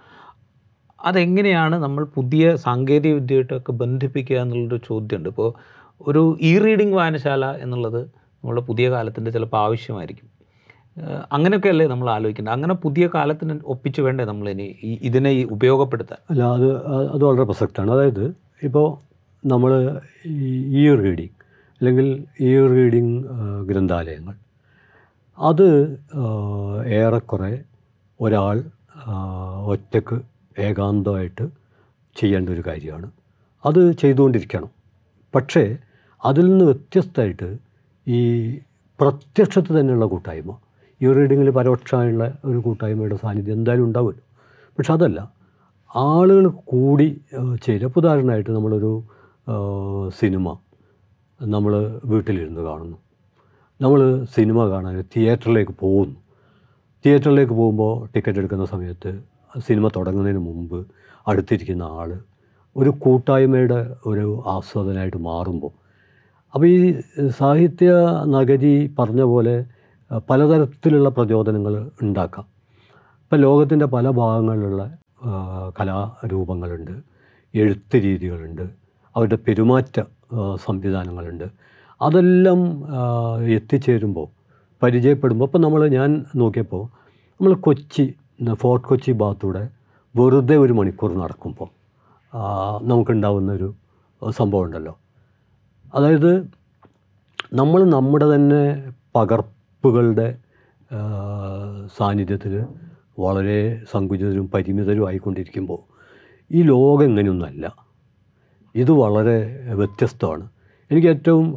അതെങ്ങനെയാണ് നമ്മൾ പുതിയ സാങ്കേതിക വിദ്യയായിട്ടൊക്കെ ബന്ധിപ്പിക്കുക എന്നുള്ളൊരു ചോദ്യമുണ്ട്. ഇപ്പോൾ ഒരു ഇ റീഡിംഗ് വായനശാല എന്നുള്ളത് നമ്മുടെ പുതിയ കാലത്തിന്റെ ചിലപ്പോൾ ആവശ്യമായിരിക്കും. അങ്ങനെയൊക്കെ അല്ലേ നമ്മൾ ആലോചിക്കുന്നത് അങ്ങനെ പുതിയ കാലത്തിന് ഒപ്പിച്ച് വേണ്ടേ നമ്മൾ ഇനി ഇതിനെ ഉപയോഗപ്പെടുത്താൻ? അല്ല അത് അത് വളരെ പ്രസക്തമാണ്. അതായത് ഇപ്പോൾ നമ്മൾ ഈ റീഡിങ് അല്ലെങ്കിൽ ഈ റീഡിങ് ഗ്രന്ഥാലയങ്ങൾ അത് ഏറെക്കുറെ ഒരാൾ ഒറ്റയ്ക്ക് ഏകാന്തമായിട്ട് ചെയ്യേണ്ട ഒരു കാര്യമാണ്. അത് ചെയ്തുകൊണ്ടിരിക്കണം. പക്ഷേ അതിൽ നിന്ന് വ്യത്യസ്തമായിട്ട് ഈ പ്രത്യക്ഷത്തിൽ തന്നെയുള്ള കൂട്ടായ്മ ഈ റീഡിങ്ങിൽ പരോക്ഷമായുള്ള ഒരു കൂട്ടായ്മയുടെ സാന്നിധ്യം എന്തായാലും ഉണ്ടാവുമല്ലോ. പക്ഷെ അതല്ല. ആളുകൾ കൂടി ചെയ്ത് ഉദാഹരണമായിട്ട് നമ്മളൊരു സിനിമ നമ്മൾ വീട്ടിലിരുന്ന് കാണുന്നു. നമ്മൾ സിനിമ കാണാൻ തിയേറ്ററിലേക്ക് പോകുന്നു. തിയേറ്ററിലേക്ക് പോകുമ്പോൾ ടിക്കറ്റ് എടുക്കുന്ന സമയത്ത് സിനിമ തുടങ്ങുന്നതിന് മുമ്പ് അടുത്തിരിക്കുന്ന ആൾ ഒരു കൂട്ടായ്മയുടെ ഒരു ആസ്വാദനമായിട്ട് മാറുമ്പോൾ. അപ്പോൾ ഈ സാഹിത്യ നഗരി പറഞ്ഞ പോലെ പലതരത്തിലുള്ള പ്രചോദനങ്ങൾ ഉണ്ടാക്കാം. ഇപ്പം ലോകത്തിന്റെ പല ഭാഗങ്ങളിലുള്ള കലാരൂപങ്ങളുണ്ട് എഴുത്ത് രീതികളുണ്ട് അവരുടെ പെരുമാറ്റ സംവിധാനങ്ങളുണ്ട്. അതെല്ലാം എത്തിച്ചേരുമ്പോൾ പരിചയപ്പെടുമ്പോൾ അപ്പോൾ നമ്മൾ ഞാൻ നോക്കിയപ്പോൾ നമ്മൾ കൊച്ചി ഫോർട്ട് കൊച്ചി ഭാഗത്തൂടെ വെറുതെ ഒരു മണിക്കൂർ നടക്കുമ്പോൾ നമുക്കുണ്ടാവുന്നൊരു സംഭവം ഉണ്ടല്ലോ. അതായത് നമ്മൾ നമ്മുടെ തന്നെ പകർപ്പുകളുടെ സാന്നിധ്യത്തിൽ വളരെ സങ്കുചിതരും പരിമിതരും ആയിക്കൊണ്ടിരിക്കുമ്പോൾ ഈ ലോകം ഇങ്ങനെയൊന്നുമല്ല ഇത് വളരെ വ്യത്യസ്തമാണ്. എനിക്ക് ഏറ്റവും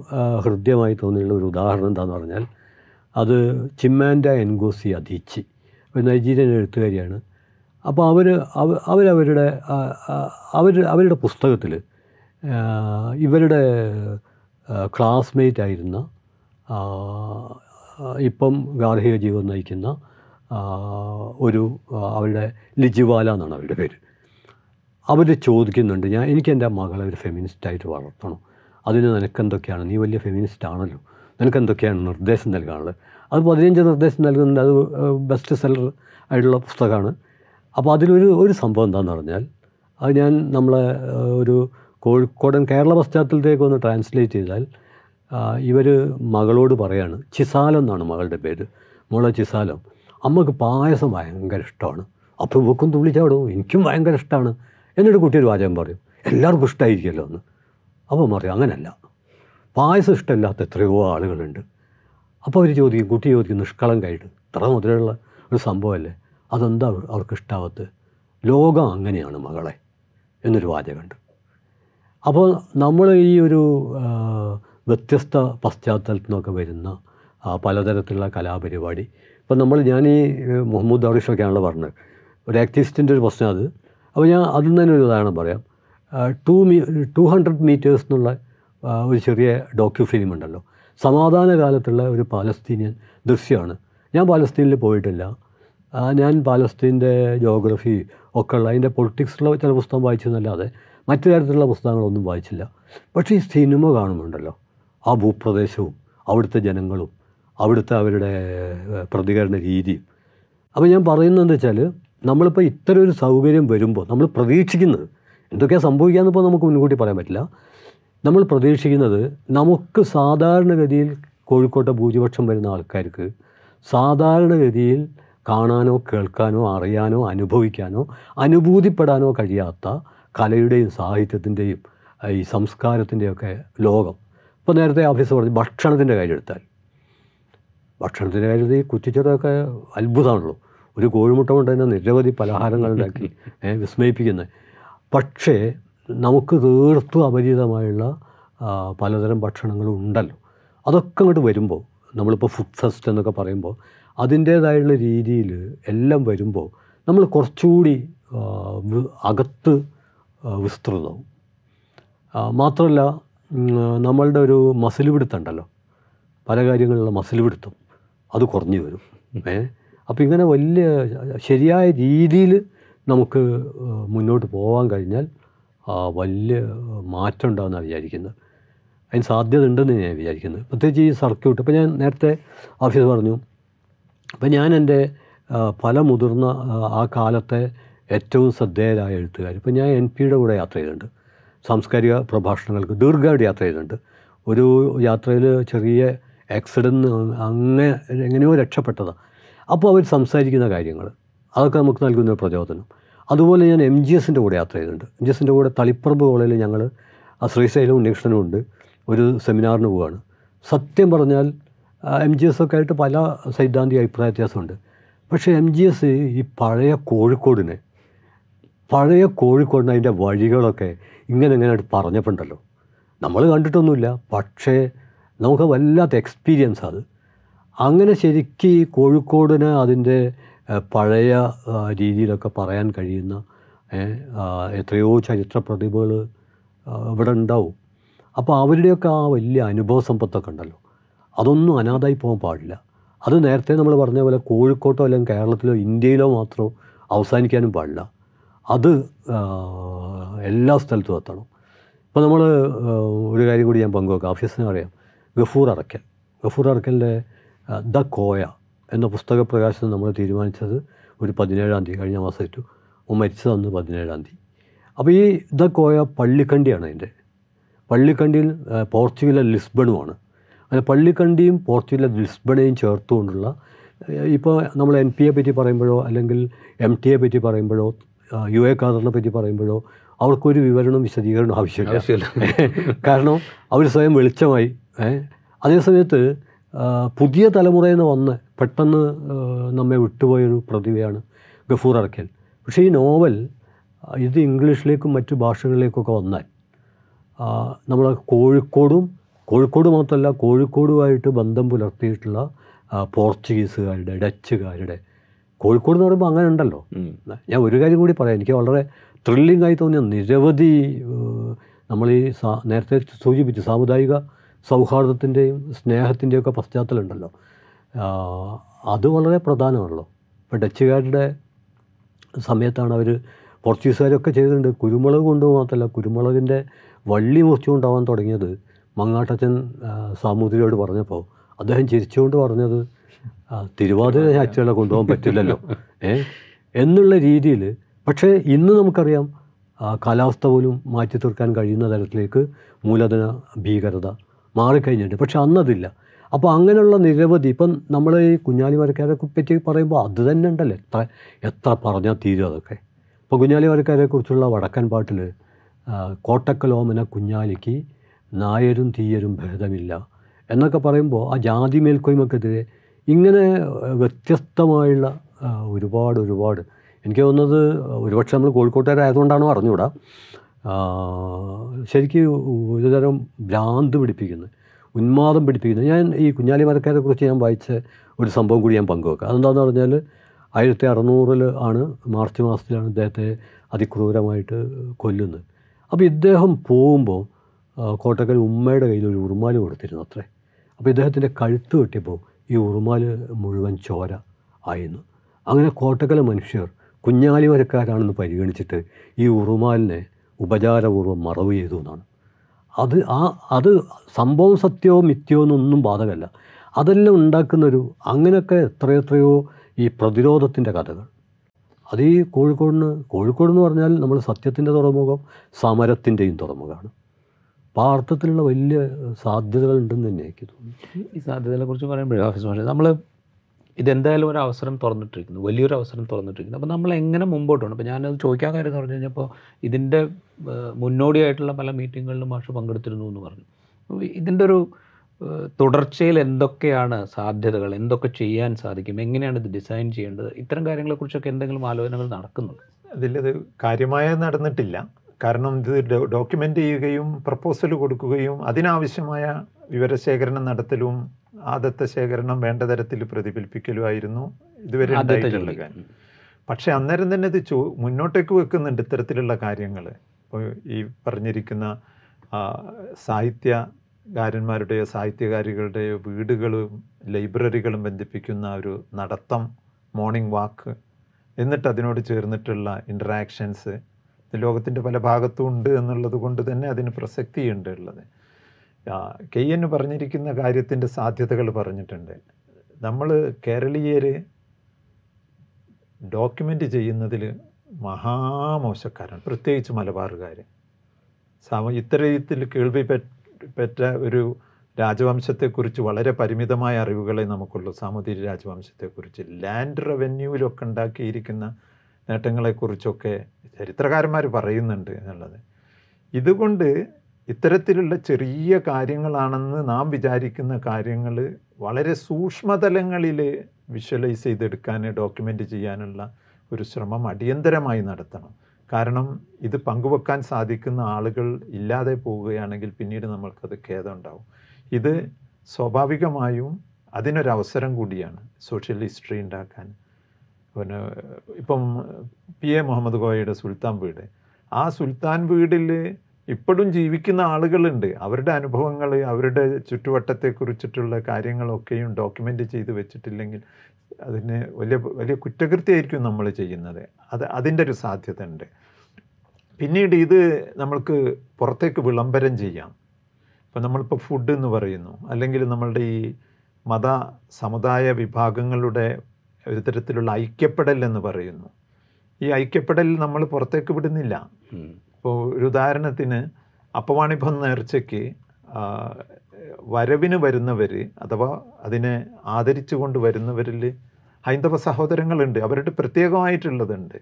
ഹൃദ്യമായി തോന്നിയുള്ള ഒരു ഉദാഹരണം എന്താണെന്ന് പറഞ്ഞാൽ അത് ചിമ്മാൻഡ എൻഗോസി അധീച്ചി ഒരു നൈജീരിയൻ എഴുത്തുകാരിയാണ്. അപ്പോൾ അവർ അവരവരുടെ അവർ അവരുടെ പുസ്തകത്തിൽ ഇവരുടെ ക്ലാസ്മേറ്റ് ആയിരുന്ന ഇപ്പം ഗാർഹിക ജീവിതം നയിക്കുന്ന ഒരു അവരുടെ ലിജിവാല എന്നാണ് അവരുടെ പേര്. അവർ ചോദിക്കുന്നുണ്ട് ഞാൻ എനിക്ക് എന്റെ മകളെ ഒരു ഫെമിനിസ്റ്റായിട്ട് വളർത്തണം. അതിന് നിനക്കെന്തൊക്കെയാണ്? നീ വലിയ ഫെമിനിസ്റ്റ് ആണല്ലോ. നിനക്കെന്തൊക്കെയാണ് നിർദ്ദേശം നൽകാനുള്ളത്? അത് പതിനഞ്ച് നിർദ്ദേശം നൽകുന്നുണ്ട്. അത് ബെസ്റ്റ് സെല്ലർ ആയിട്ടുള്ള പുസ്തകമാണ്. അപ്പോൾ അതിലൊരു ഒരു സംഭവം എന്താണെന്ന് പറഞ്ഞാൽ അത് ഞാൻ നമ്മളെ ഒരു കോഴിക്കോടൻ കേരള പശ്ചാത്തലത്തേക്ക് ഒന്ന് ട്രാൻസ്ലേറ്റ് ചെയ്താൽ ഇവർ മകളോട് പറയാണ് ചിസാലം എന്നാണ് മകളുടെ പേര്. മോളെ ചിസാലം അമ്മയ്ക്ക് പായസം ഭയങ്കര ഇഷ്ടമാണ്. അപ്പോൾ ഇവക്കും തുള്ളിച്ചാടും എനിക്കും ഭയങ്കര ഇഷ്ടമാണ് എന്നിട്ട് കുട്ടി ഒരു വാചകം പറയും. എല്ലാവർക്കും ഇഷ്ടമായിരിക്കുമല്ലോ എന്ന്. അപ്പോൾ പറയും അങ്ങനല്ല. പായസം ഇഷ്ടമില്ലാത്ത എത്രയോ ആളുകളുണ്ട്. അപ്പോൾ അവർ ചോദിക്കും കുട്ടി ചോദിക്കും നിഷ്കളങ്കായിട്ട് ഇത്ര മുതലുള്ള ഒരു സംഭവമല്ലേ? അതെന്താ അവർ- അവർക്ക് ഇഷ്ടാവത്ത് ലോകം അങ്ങനെയാണ് മകളെ. എന്നൊരു വാചകമുണ്ട്. അപ്പോൾ നമ്മൾ ഈ ഒരു വ്യത്യസ്ത പശ്ചാത്തലത്തിൽ നിന്നൊക്കെ വരുന്ന പലതരത്തിലുള്ള കലാപരിപാടി. ഇപ്പം നമ്മൾ ഞാൻ ഈ മുഹമ്മദ് ദാറിഷൊക്കെയാണല്ലോ പറഞ്ഞത്. ഒരു ആക്ടിവിസ്റ്റിന്റെ ഒരു പ്രശ്നം അത്. അപ്പോൾ ഞാൻ അതിൽ തന്നെ ഒരു ഉദാഹരണം പറയാം. To me two hundred metres എന്നുള്ള ഒരു ചെറിയ ഡോക്യു ഫിലിം ഉണ്ടല്ലോ സമാധാന കാലത്തുള്ള ഒരു പാലസ്തീനിയൻ ദൃശ്യമാണ് ഞാൻ പാലസ്തീനിൽ പോയിട്ടില്ല. ഞാൻ പാലസ്തീന്റെ ജോഗ്രഫി ഒക്കെ ഉള്ള അതിന്റെ പൊളിറ്റിക്സുള്ള ചില പുസ്തകം വായിച്ചെന്നല്ലാതെ മറ്റു തരത്തിലുള്ള പുസ്തകങ്ങളൊന്നും വായിച്ചില്ല. പക്ഷേ ഈ സിനിമ കാണുന്നുണ്ടല്ലോ. ആ ഭൂപ്രദേശവും അവിടുത്തെ ജനങ്ങളും അവിടുത്തെ അവരുടെ പ്രതികരണ രീതിയും. അപ്പോൾ ഞാൻ പറയുന്നത് എന്താ വെച്ചാൽ നമ്മളിപ്പോൾ ഇത്തരം ഒരു സൗകര്യം വരുമ്പോൾ നമ്മൾ പ്രതീക്ഷിക്കുന്നത് എന്തൊക്കെയാണ് സംഭവിക്കാമെന്നിപ്പോൾ നമുക്ക് മുൻകൂട്ടി പറയാൻ പറ്റില്ല. നമ്മൾ പ്രതീക്ഷിക്കുന്നത് നമുക്ക് സാധാരണഗതിയിൽ കോഴിക്കോട്ടെ ഭൂരിപക്ഷം വരുന്ന ആൾക്കാർക്ക് സാധാരണഗതിയിൽ കാണാനോ കേൾക്കാനോ അറിയാനോ അനുഭവിക്കാനോ അനുഭൂതിപ്പെടാനോ കഴിയാത്ത കലയുടെയും സാഹിത്യത്തിന്റെയും ഈ സംസ്കാരത്തിന്റെയൊക്കെ ലോകം. ഇപ്പോൾ നേരത്തെ ഓഫീസ് പറഞ്ഞു ഭക്ഷണത്തിന്റെ കാര്യം എടുത്താൽ. ഭക്ഷണത്തിന്റെ കാര്യത്തിൽ ഈ കുറ്റിച്ചതൊക്കെ അത്ഭുതമാണല്ലോ. ഒരു കോഴിമുട്ട കൊണ്ട് തന്നെ നിരവധി പലഹാരങ്ങളുണ്ടാക്കി വിസ്മയിപ്പിക്കുന്നത് പക്ഷേ നമുക്ക് തീർത്തും അപരിചിതമായുള്ള പലതരം ഭക്ഷണങ്ങളും ഉണ്ടല്ലോ. അതൊക്കെ അങ്ങോട്ട് വരുമ്പോൾ നമ്മളിപ്പോൾ ഫുഡ് ഫെസ്റ്റ് എന്നൊക്കെ പറയുമ്പോൾ അതിന്റേതായുള്ള രീതിയിൽ എല്ലാം വരുമ്പോൾ നമ്മൾ കുറച്ചുകൂടി അകത്ത് വിസ്തൃതവും. മാത്രമല്ല നമ്മളുടെ ഒരു മസിൽ പിടുത്തമുണ്ടല്ലോ പല കാര്യങ്ങളിലുള്ള മസിൽ പിടുത്തം. അത് കുറഞ്ഞു വരും. ഏ? അപ്പോൾ ഇങ്ങനെ വലിയ ശരിയായ രീതിയിൽ നമുക്ക് മുന്നോട്ട് പോകാൻ കഴിഞ്ഞാൽ വലിയ മാറ്റം ഉണ്ടാകുമെന്നാണ് വിചാരിക്കുന്നത്. അതിന് സാധ്യത ഉണ്ടെന്ന് ഞാൻ വിചാരിക്കുന്നത് പ്രത്യേകിച്ച് ഈ സർക്യൂട്ട്. ഇപ്പോൾ ഞാൻ നേരത്തെ ഓഫീസ് പറഞ്ഞു. അപ്പം ഞാൻ എന്റെ പല മുതിർന്ന ആ, കാലത്തെ ഏറ്റവും ശ്രദ്ധേയരായ എഴുത്തുകാർ. ഇപ്പം ഞാൻ എൻ പിയുടെ കൂടെ യാത്ര ചെയ്തിട്ടുണ്ട്. സാംസ്കാരിക പ്രഭാഷണങ്ങൾക്ക് ദീർഘമായിട്ട് യാത്ര ചെയ്തിട്ടുണ്ട്. ഒരു യാത്രയിൽ ചെറിയ ആക്സിഡന്റ് അങ്ങനെ എങ്ങനെയോ രക്ഷപ്പെട്ടതാണ്. അപ്പോൾ അവർ സംസാരിക്കുന്ന കാര്യങ്ങൾ. അതൊക്കെ നമുക്ക് നൽകുന്ന പ്രചോദനം. അതുപോലെ ഞാൻ എം ജി എസിന്റെ കൂടെ യാത്ര ചെയ്തിട്ടുണ്ട്. എം ജി എസിന്റെ കൂടെ തളിപ്പറമ്പ് കോളേജിൽ ഞങ്ങൾ ശ്രീശൈലവും ഉണ്ണികൃഷ്ണനും ഉണ്ട്. ഒരു സെമിനാറിന് പോവുകയാണ് സത്യം പറഞ്ഞാൽ എം ജി എസ് ഒക്കെ ആയിട്ട് പല സൈദ്ധാന്തിക അഭിപ്രായ വ്യത്യാസമുണ്ട്. പക്ഷേ എം ജി എസ് ഈ പഴയ കോഴിക്കോടിനെ പഴയ കോഴിക്കോടിന് അതിന്റെ വഴികളൊക്കെ ഇങ്ങനെ ഇങ്ങനെയായിട്ട് പറഞ്ഞപ്പോണ്ടല്ലോ നമ്മൾ കണ്ടിട്ടൊന്നുമില്ല. പക്ഷേ നമുക്ക് വല്ലാത്ത എക്സ്പീരിയൻസ് അത്. അങ്ങനെ ശരിക്കും ഈ കോഴിക്കോടിന് അതിന്റെ പഴയ രീതിയിലൊക്കെ പറയാൻ കഴിയുന്ന എത്രയോ ചരിത്ര പ്രതിഭകൾ ഇവിടെ ഉണ്ടാവും. അപ്പോൾ അവരുടെയൊക്കെ ആ വലിയ അനുഭവ സമ്പത്തൊക്കെ ഉണ്ടല്ലോ. അതൊന്നും അനാഥായി പോകാൻ പാടില്ല. അത് നേരത്തെ നമ്മൾ പറഞ്ഞ പോലെ കോഴിക്കോട്ടോ അല്ലെങ്കിൽ കേരളത്തിലോ ഇന്ത്യയിലോ മാത്രം അവസാനിക്കാനും പാടില്ല. അത് എല്ലാ സ്ഥലത്തും എത്തണം. ഇപ്പോൾ നമ്മൾ ഒരു കാര്യം കൂടി ഞാൻ പങ്കുവെക്കാം. ആഫീസിനെ അറിയാം ഗഫൂർ അറക്കൽ ഗഫൂർ അറക്കലിന്റെ ദ കോയ. എന്ന പുസ്തക പ്രകാശനം നമ്മൾ തീരുമാനിച്ചത് ഒരു പതിനേഴാം തീയതി കഴിഞ്ഞ മാസം ഇട്ടു ഓൻ മരിച്ചത് അന്ന് പതിനേഴാം തീയതി. അപ്പോൾ ഈ ഇതൊക്കെ പള്ളിക്കണ്ടിയാണ് അതിന്റെ. പള്ളിക്കണ്ടിയിൽ പോർച്ചുഗലിലെ ലിസ്ബണുമാണ് അങ്ങനെ പള്ളിക്കണ്ടിയും പോർച്ചുഗലിലെ ലിസ്ബണയും ചേർത്തുകൊണ്ടുള്ള ഇപ്പോൾ നമ്മൾ എൻ പിയെ പറ്റി പറയുമ്പോഴോ അല്ലെങ്കിൽ എം ടിയെ പറ്റി പറയുമ്പോഴോ യു എ ഖാദറിനെ പറ്റി പറയുമ്പോഴോ അവർക്കൊരു വിവരണം വിശദീകരണം ആവശ്യമില്ല. ആവശ്യമില്ല. കാരണം അവർ സ്വയം വെളിച്ചമായി അതേ അതേസമയത്ത് പുതിയ തലമുറയിൽ നിന്ന് വന്ന് പെട്ടെന്ന് നമ്മെ വിട്ടുപോയൊരു പ്രതിഭയാണ് ഗഫൂർ അറക്കൽ. പക്ഷേ ഈ നോവൽ ഇത് ഇംഗ്ലീഷിലേക്കും മറ്റു ഭാഷകളിലേക്കൊക്കെ വന്നാൽ നമ്മൾ കോഴിക്കോടും കോഴിക്കോട് മാത്രമല്ല കോഴിക്കോടുമായിട്ട് ബന്ധം പുലർത്തിയിട്ടുള്ള പോർച്ചുഗീസുകാരുടെ ഡച്ചുകാരുടെ കോഴിക്കോട് എന്ന് പറയുമ്പോൾ അങ്ങനെ ഉണ്ടല്ലോ. ഞാൻ ഒരു കാര്യം കൂടി പറയാം. എനിക്ക് വളരെ ത്രില്ലിംഗ് ആയി തോന്നിയ നിരവധി നമ്മൾ ഈ നേരത്തെ സൂചിപ്പിച്ചു സാമുദായിക സൗഹാർദ്ദത്തിന്റെയും സ്നേഹത്തിന്റെയൊക്കെ പശ്ചാത്തലം ഉണ്ടല്ലോ ആ, അത് വളരെ പ്രധാനമാണല്ലോ. ഇപ്പോൾ ഡച്ചുകാരുടെ സമയത്താണ് അവർ പോർച്ചുഗീസുകാരൊക്കെ ചെയ്തിട്ടുണ്ട്. കുരുമുളക് കൊണ്ട് മാത്രമല്ല കുരുമുളകിന്റെ വള്ളി മുറിച്ചുകൊണ്ടാവാൻ തുടങ്ങിയത് മങ്ങാട്ടച്ചൻ സാമൂതിരിയോട് പറഞ്ഞപ്പോൾ. അദ്ദേഹം ചിരിച്ചുകൊണ്ട് പറഞ്ഞത് തിരുവാതിര ചാച്ചുകളെ കൊണ്ടുപോകാൻ പറ്റില്ലല്ലോ. ഏ? എന്നുള്ള രീതിയിൽ. പക്ഷേ ഇന്ന് നമുക്കറിയാം കാലാവസ്ഥ പോലും മാറ്റി തീർക്കാൻ കഴിയുന്ന തരത്തിലേക്ക് മൂലധന ഭീകരത മാറിക്കഴിഞ്ഞിട്ടുണ്ട്. പക്ഷെ അന്നതില്ല. അപ്പോൾ അങ്ങനെയുള്ള നിരവധി ഇപ്പം നമ്മൾ ഈ കുഞ്ഞാലി വരക്കാരെ പറ്റി പറയുമ്പോൾ അത് തന്നെ ഉണ്ടല്ലോ. എത്ര എത്ര പറഞ്ഞാൽ തീരും അതൊക്കെ. ഇപ്പോൾ കുഞ്ഞാലി വരക്കാരെ കുറിച്ചുള്ള വടക്കൻ പാട്ടിൽ കോട്ടക്കലോമന കുഞ്ഞാലിക്ക് നായരും തീയരും ഭേദമില്ല എന്നൊക്കെ പറയുമ്പോൾ ആ ജാതി മേൽക്കോയ്മക്കെതിരെ ഇങ്ങനെ വ്യത്യസ്തമായുള്ള ഒരുപാട് ഒരുപാട്. എനിക്ക് തോന്നുന്നത് ഒരുപക്ഷെ നമ്മൾ കോഴിക്കോട്ടുകാരായതുകൊണ്ടാണോ അറിഞ്ഞുകൂടാ. ശരിക്കും ഒരുതരം ഭ്രാന്ത് പിടിപ്പിക്കുന്നത് ഉന്മാദം പിടിപ്പിക്കുന്നത് ഞാൻ ഈ കുഞ്ഞാലി മരക്കാരെ കുറിച്ച് ഞാൻ വായിച്ച ഒരു സംഭവം കൂടി ഞാൻ പങ്കുവെക്കാം. അതെന്താണെന്ന് പറഞ്ഞാൽ ആയിരത്തി അറുന്നൂറിൽ ആണ് മാർച്ച് മാസത്തിലാണ് ഇദ്ദേഹത്തെ അതിക്രൂരമായിട്ട് കൊല്ലുന്നത്. അപ്പോൾ ഇദ്ദേഹം പോകുമ്പോൾ കോട്ടക്കൽ ഉമ്മയുടെ കയ്യിൽ ഒരു ഉറുമാൽ കൊടുത്തിരുന്നു അത്രേ. അപ്പോൾ ഇദ്ദേഹത്തിന്റെ കഴുത്ത് കെട്ടിയപ്പോൾ ഈ ഉറുമാൽ മുഴുവൻ ചോര ആയിരുന്നു. അങ്ങനെ കോട്ടക്കലെ മനുഷ്യർ കുഞ്ഞാലി വരക്കാരാണെന്ന് പരിഗണിച്ചിട്ട് ഈ ഉറുമാലിനെ ഉപചാരപൂർവം മറവ് ചെയ്തു എന്നാണ്. അത് ആ അത് സംഭവം സത്യമോ മിഥ്യമോ എന്നൊന്നും ബാധകമല്ല. അതെല്ലാം ഉണ്ടാക്കുന്നൊരു അങ്ങനെയൊക്കെ എത്രയെത്രയോ ഈ പ്രതിരോധത്തിന്റെ കഥകൾ. അത് ഈ കോഴിക്കോടിന് കോഴിക്കോട് എന്ന് പറഞ്ഞാൽ നമ്മൾ സത്യത്തിന്റെ തുറമുഖം സമരത്തിന്റെയും തുറമുഖമാണ്. അപ്പോൾ ആ അർത്ഥത്തിലുള്ള വലിയ സാധ്യതകളുണ്ടെന്ന് തന്നെ എനിക്ക് തോന്നുന്നു ഈ സാധ്യതകളെക്കുറിച്ച് പറയുമ്പോഴേ ഓഫീസ് മാഷെ നമ്മൾ ഇതെന്തായാലും ഒരു അവസരം തുറന്നിട്ടിരിക്കുന്നു. വലിയൊരു അവസരം തുറന്നിട്ടിരിക്കുന്നു. അപ്പോൾ നമ്മൾ എങ്ങനെ മുമ്പോട്ട് പോകണം അപ്പോൾ ഞാനത് ചോദിക്കാൻ കാര്യം എന്ന് പറഞ്ഞു കഴിഞ്ഞപ്പോൾ ഇതിന്റെ മുന്നോടിയായിട്ടുള്ള പല മീറ്റിങ്ങുകളിലും മാഷ് പങ്കെടുത്തിരുന്നു എന്ന് പറഞ്ഞു. ഇതിന്റെ ഒരു തുടർച്ചയിൽ എന്തൊക്കെയാണ് സാധ്യതകൾ? എന്തൊക്കെ ചെയ്യാൻ സാധിക്കും? എങ്ങനെയാണ് ഇത് ഡിസൈൻ ചെയ്യേണ്ടത്? ഇത്തരം കാര്യങ്ങളെക്കുറിച്ചൊക്കെ എന്തെങ്കിലും ആലോചനകൾ നടക്കുന്നുണ്ട്? അതിലത് കാര്യമായ നടന്നിട്ടില്ല. കാരണം ഇത് ഡോക്യുമെന്റ് ചെയ്യുകയും പ്രപ്പോസൽ കൊടുക്കുകയും അതിനാവശ്യമായ വിവരശേഖരണം നടത്തലും ആദത്ത ശേഖരണം വേണ്ട തരത്തിൽ പ്രതിഫലിപ്പിക്കലുമായിരുന്നു. ഇതുവരെ ഉണ്ടായിട്ടുള്ള കാര്യം പക്ഷെ അന്നേരം തന്നെ ഇത് ചോ മുന്നോട്ടേക്ക് വെക്കുന്നുണ്ട് ഇത്തരത്തിലുള്ള കാര്യങ്ങൾ ഇപ്പോൾ ഈ പറഞ്ഞിരിക്കുന്ന സാഹിത്യകാരന്മാരുടെയോ സാഹിത്യകാരികളുടെയോ വീടുകളും ലൈബ്രറികളും ബന്ധിപ്പിക്കുന്ന ഒരു നടത്തം മോർണിംഗ് വാക്ക് എന്നിട്ട് അതിനോട് ചേർന്നിട്ടുള്ള ഇൻട്രാക്ഷൻസ് ലോകത്തിന്റെ പല ഭാഗത്തും ഉണ്ട് എന്നുള്ളത് കൊണ്ട് തന്നെ അതിന് പ്രസക്തിയുണ്ട് ഉള്ളത്. കെ എൻ പറഞ്ഞിരിക്കുന്ന കാര്യത്തിന്റെ സാധ്യതകൾ പറഞ്ഞിട്ടുണ്ട്. നമ്മൾ കേരളീയർ ഡോക്യുമെന്റ് ചെയ്യുന്നതിൽ മഹാമോശക്കാരാണ് പ്രത്യേകിച്ച് മലബാറുകാർ സമ ഇത്തരത്തിൽ കേൾവി പെറ്റ ഒരു രാജവംശത്തെക്കുറിച്ച് വളരെ പരിമിതമായ അറിവുകളെ നമുക്കുള്ളൂ. സാമൂതിരി രാജവംശത്തെക്കുറിച്ച് ലാൻഡ് റവന്യൂവിലൊക്കെ ഉണ്ടാക്കിയിരിക്കുന്ന നേട്ടങ്ങളെക്കുറിച്ചൊക്കെ ചരിത്രകാരന്മാർ പറയുന്നുണ്ട് എന്നുള്ളത്. ഇതുകൊണ്ട് ഇത്തരത്തിലുള്ള ചെറിയ കാര്യങ്ങളാണെന്ന് നാം വിചാരിക്കുന്ന കാര്യങ്ങൾ വളരെ സൂക്ഷ്മതലങ്ങളിൽ വിഷ്വലൈസ് ചെയ്തെടുക്കാൻ ഡോക്യുമെന്റ് ചെയ്യാനുള്ള ഒരു ശ്രമം അടിയന്തരമായി നടത്തണം. കാരണം ഇത് പങ്കുവെക്കാൻ സാധിക്കുന്ന ആളുകൾ ഇല്ലാതെ പോവുകയാണെങ്കിൽ പിന്നീട് നമ്മൾക്കത് ഖേദമുണ്ടാവും. ഇത് സ്വാഭാവികമായും അതിനൊരവസരം കൂടിയാണ് സോഷ്യൽ ഹിസ്റ്ററി ഉണ്ടാക്കാൻ. പിന്നെ ഇപ്പം പി എ മുഹമ്മദ് ഗോയയുടെ സുൽത്താൻ വീട്. ആ സുൽത്താൻ വീടിൽ ഇപ്പോഴും ജീവിക്കുന്ന ആളുകളുണ്ട്. അവരുടെ അനുഭവങ്ങൾ അവരുടെ ചുറ്റുവട്ടത്തെക്കുറിച്ചിട്ടുള്ള കാര്യങ്ങളൊക്കെയും ഡോക്യുമെന്റ് ചെയ്ത് വെച്ചിട്ടില്ലെങ്കിൽ അതിന് വലിയ വലിയ കുറ്റകൃത്യമായിരിക്കും നമ്മൾ ചെയ്യുന്നത്. അത് അതിന്റെ ഒരു സാധ്യത ഉണ്ട് പിന്നീട് ഇത് നമ്മൾക്ക് പുറത്തേക്ക് വിളംബരം ചെയ്യാം. ഇപ്പം നമ്മളിപ്പോൾ ഫുഡ് എന്ന് പറയുന്നു. അല്ലെങ്കിൽ നമ്മളുടെ ഈ മത സമുദായ വിഭാഗങ്ങളുടെ ഒരു തരത്തിലുള്ള ഐക്യപ്പെടൽ എന്ന് പറയുന്നു. ഈ ഐക്യപ്പെടൽ നമ്മൾ പുറത്തേക്ക് വിടുന്നില്ല. ഇപ്പോൾ ഒരു ഉദാഹരണത്തിന് അപ്പവാണിഭം നേർച്ചയ്ക്ക് വരവിന് വരുന്നവർ അഥവാ അതിനെ ആദരിച്ചു കൊണ്ട് വരുന്നവരിൽ ഹൈന്ദവ സഹോദരങ്ങളുണ്ട്. അവരുടെ പ്രത്യേകമായിട്ടുള്ളതുണ്ട്.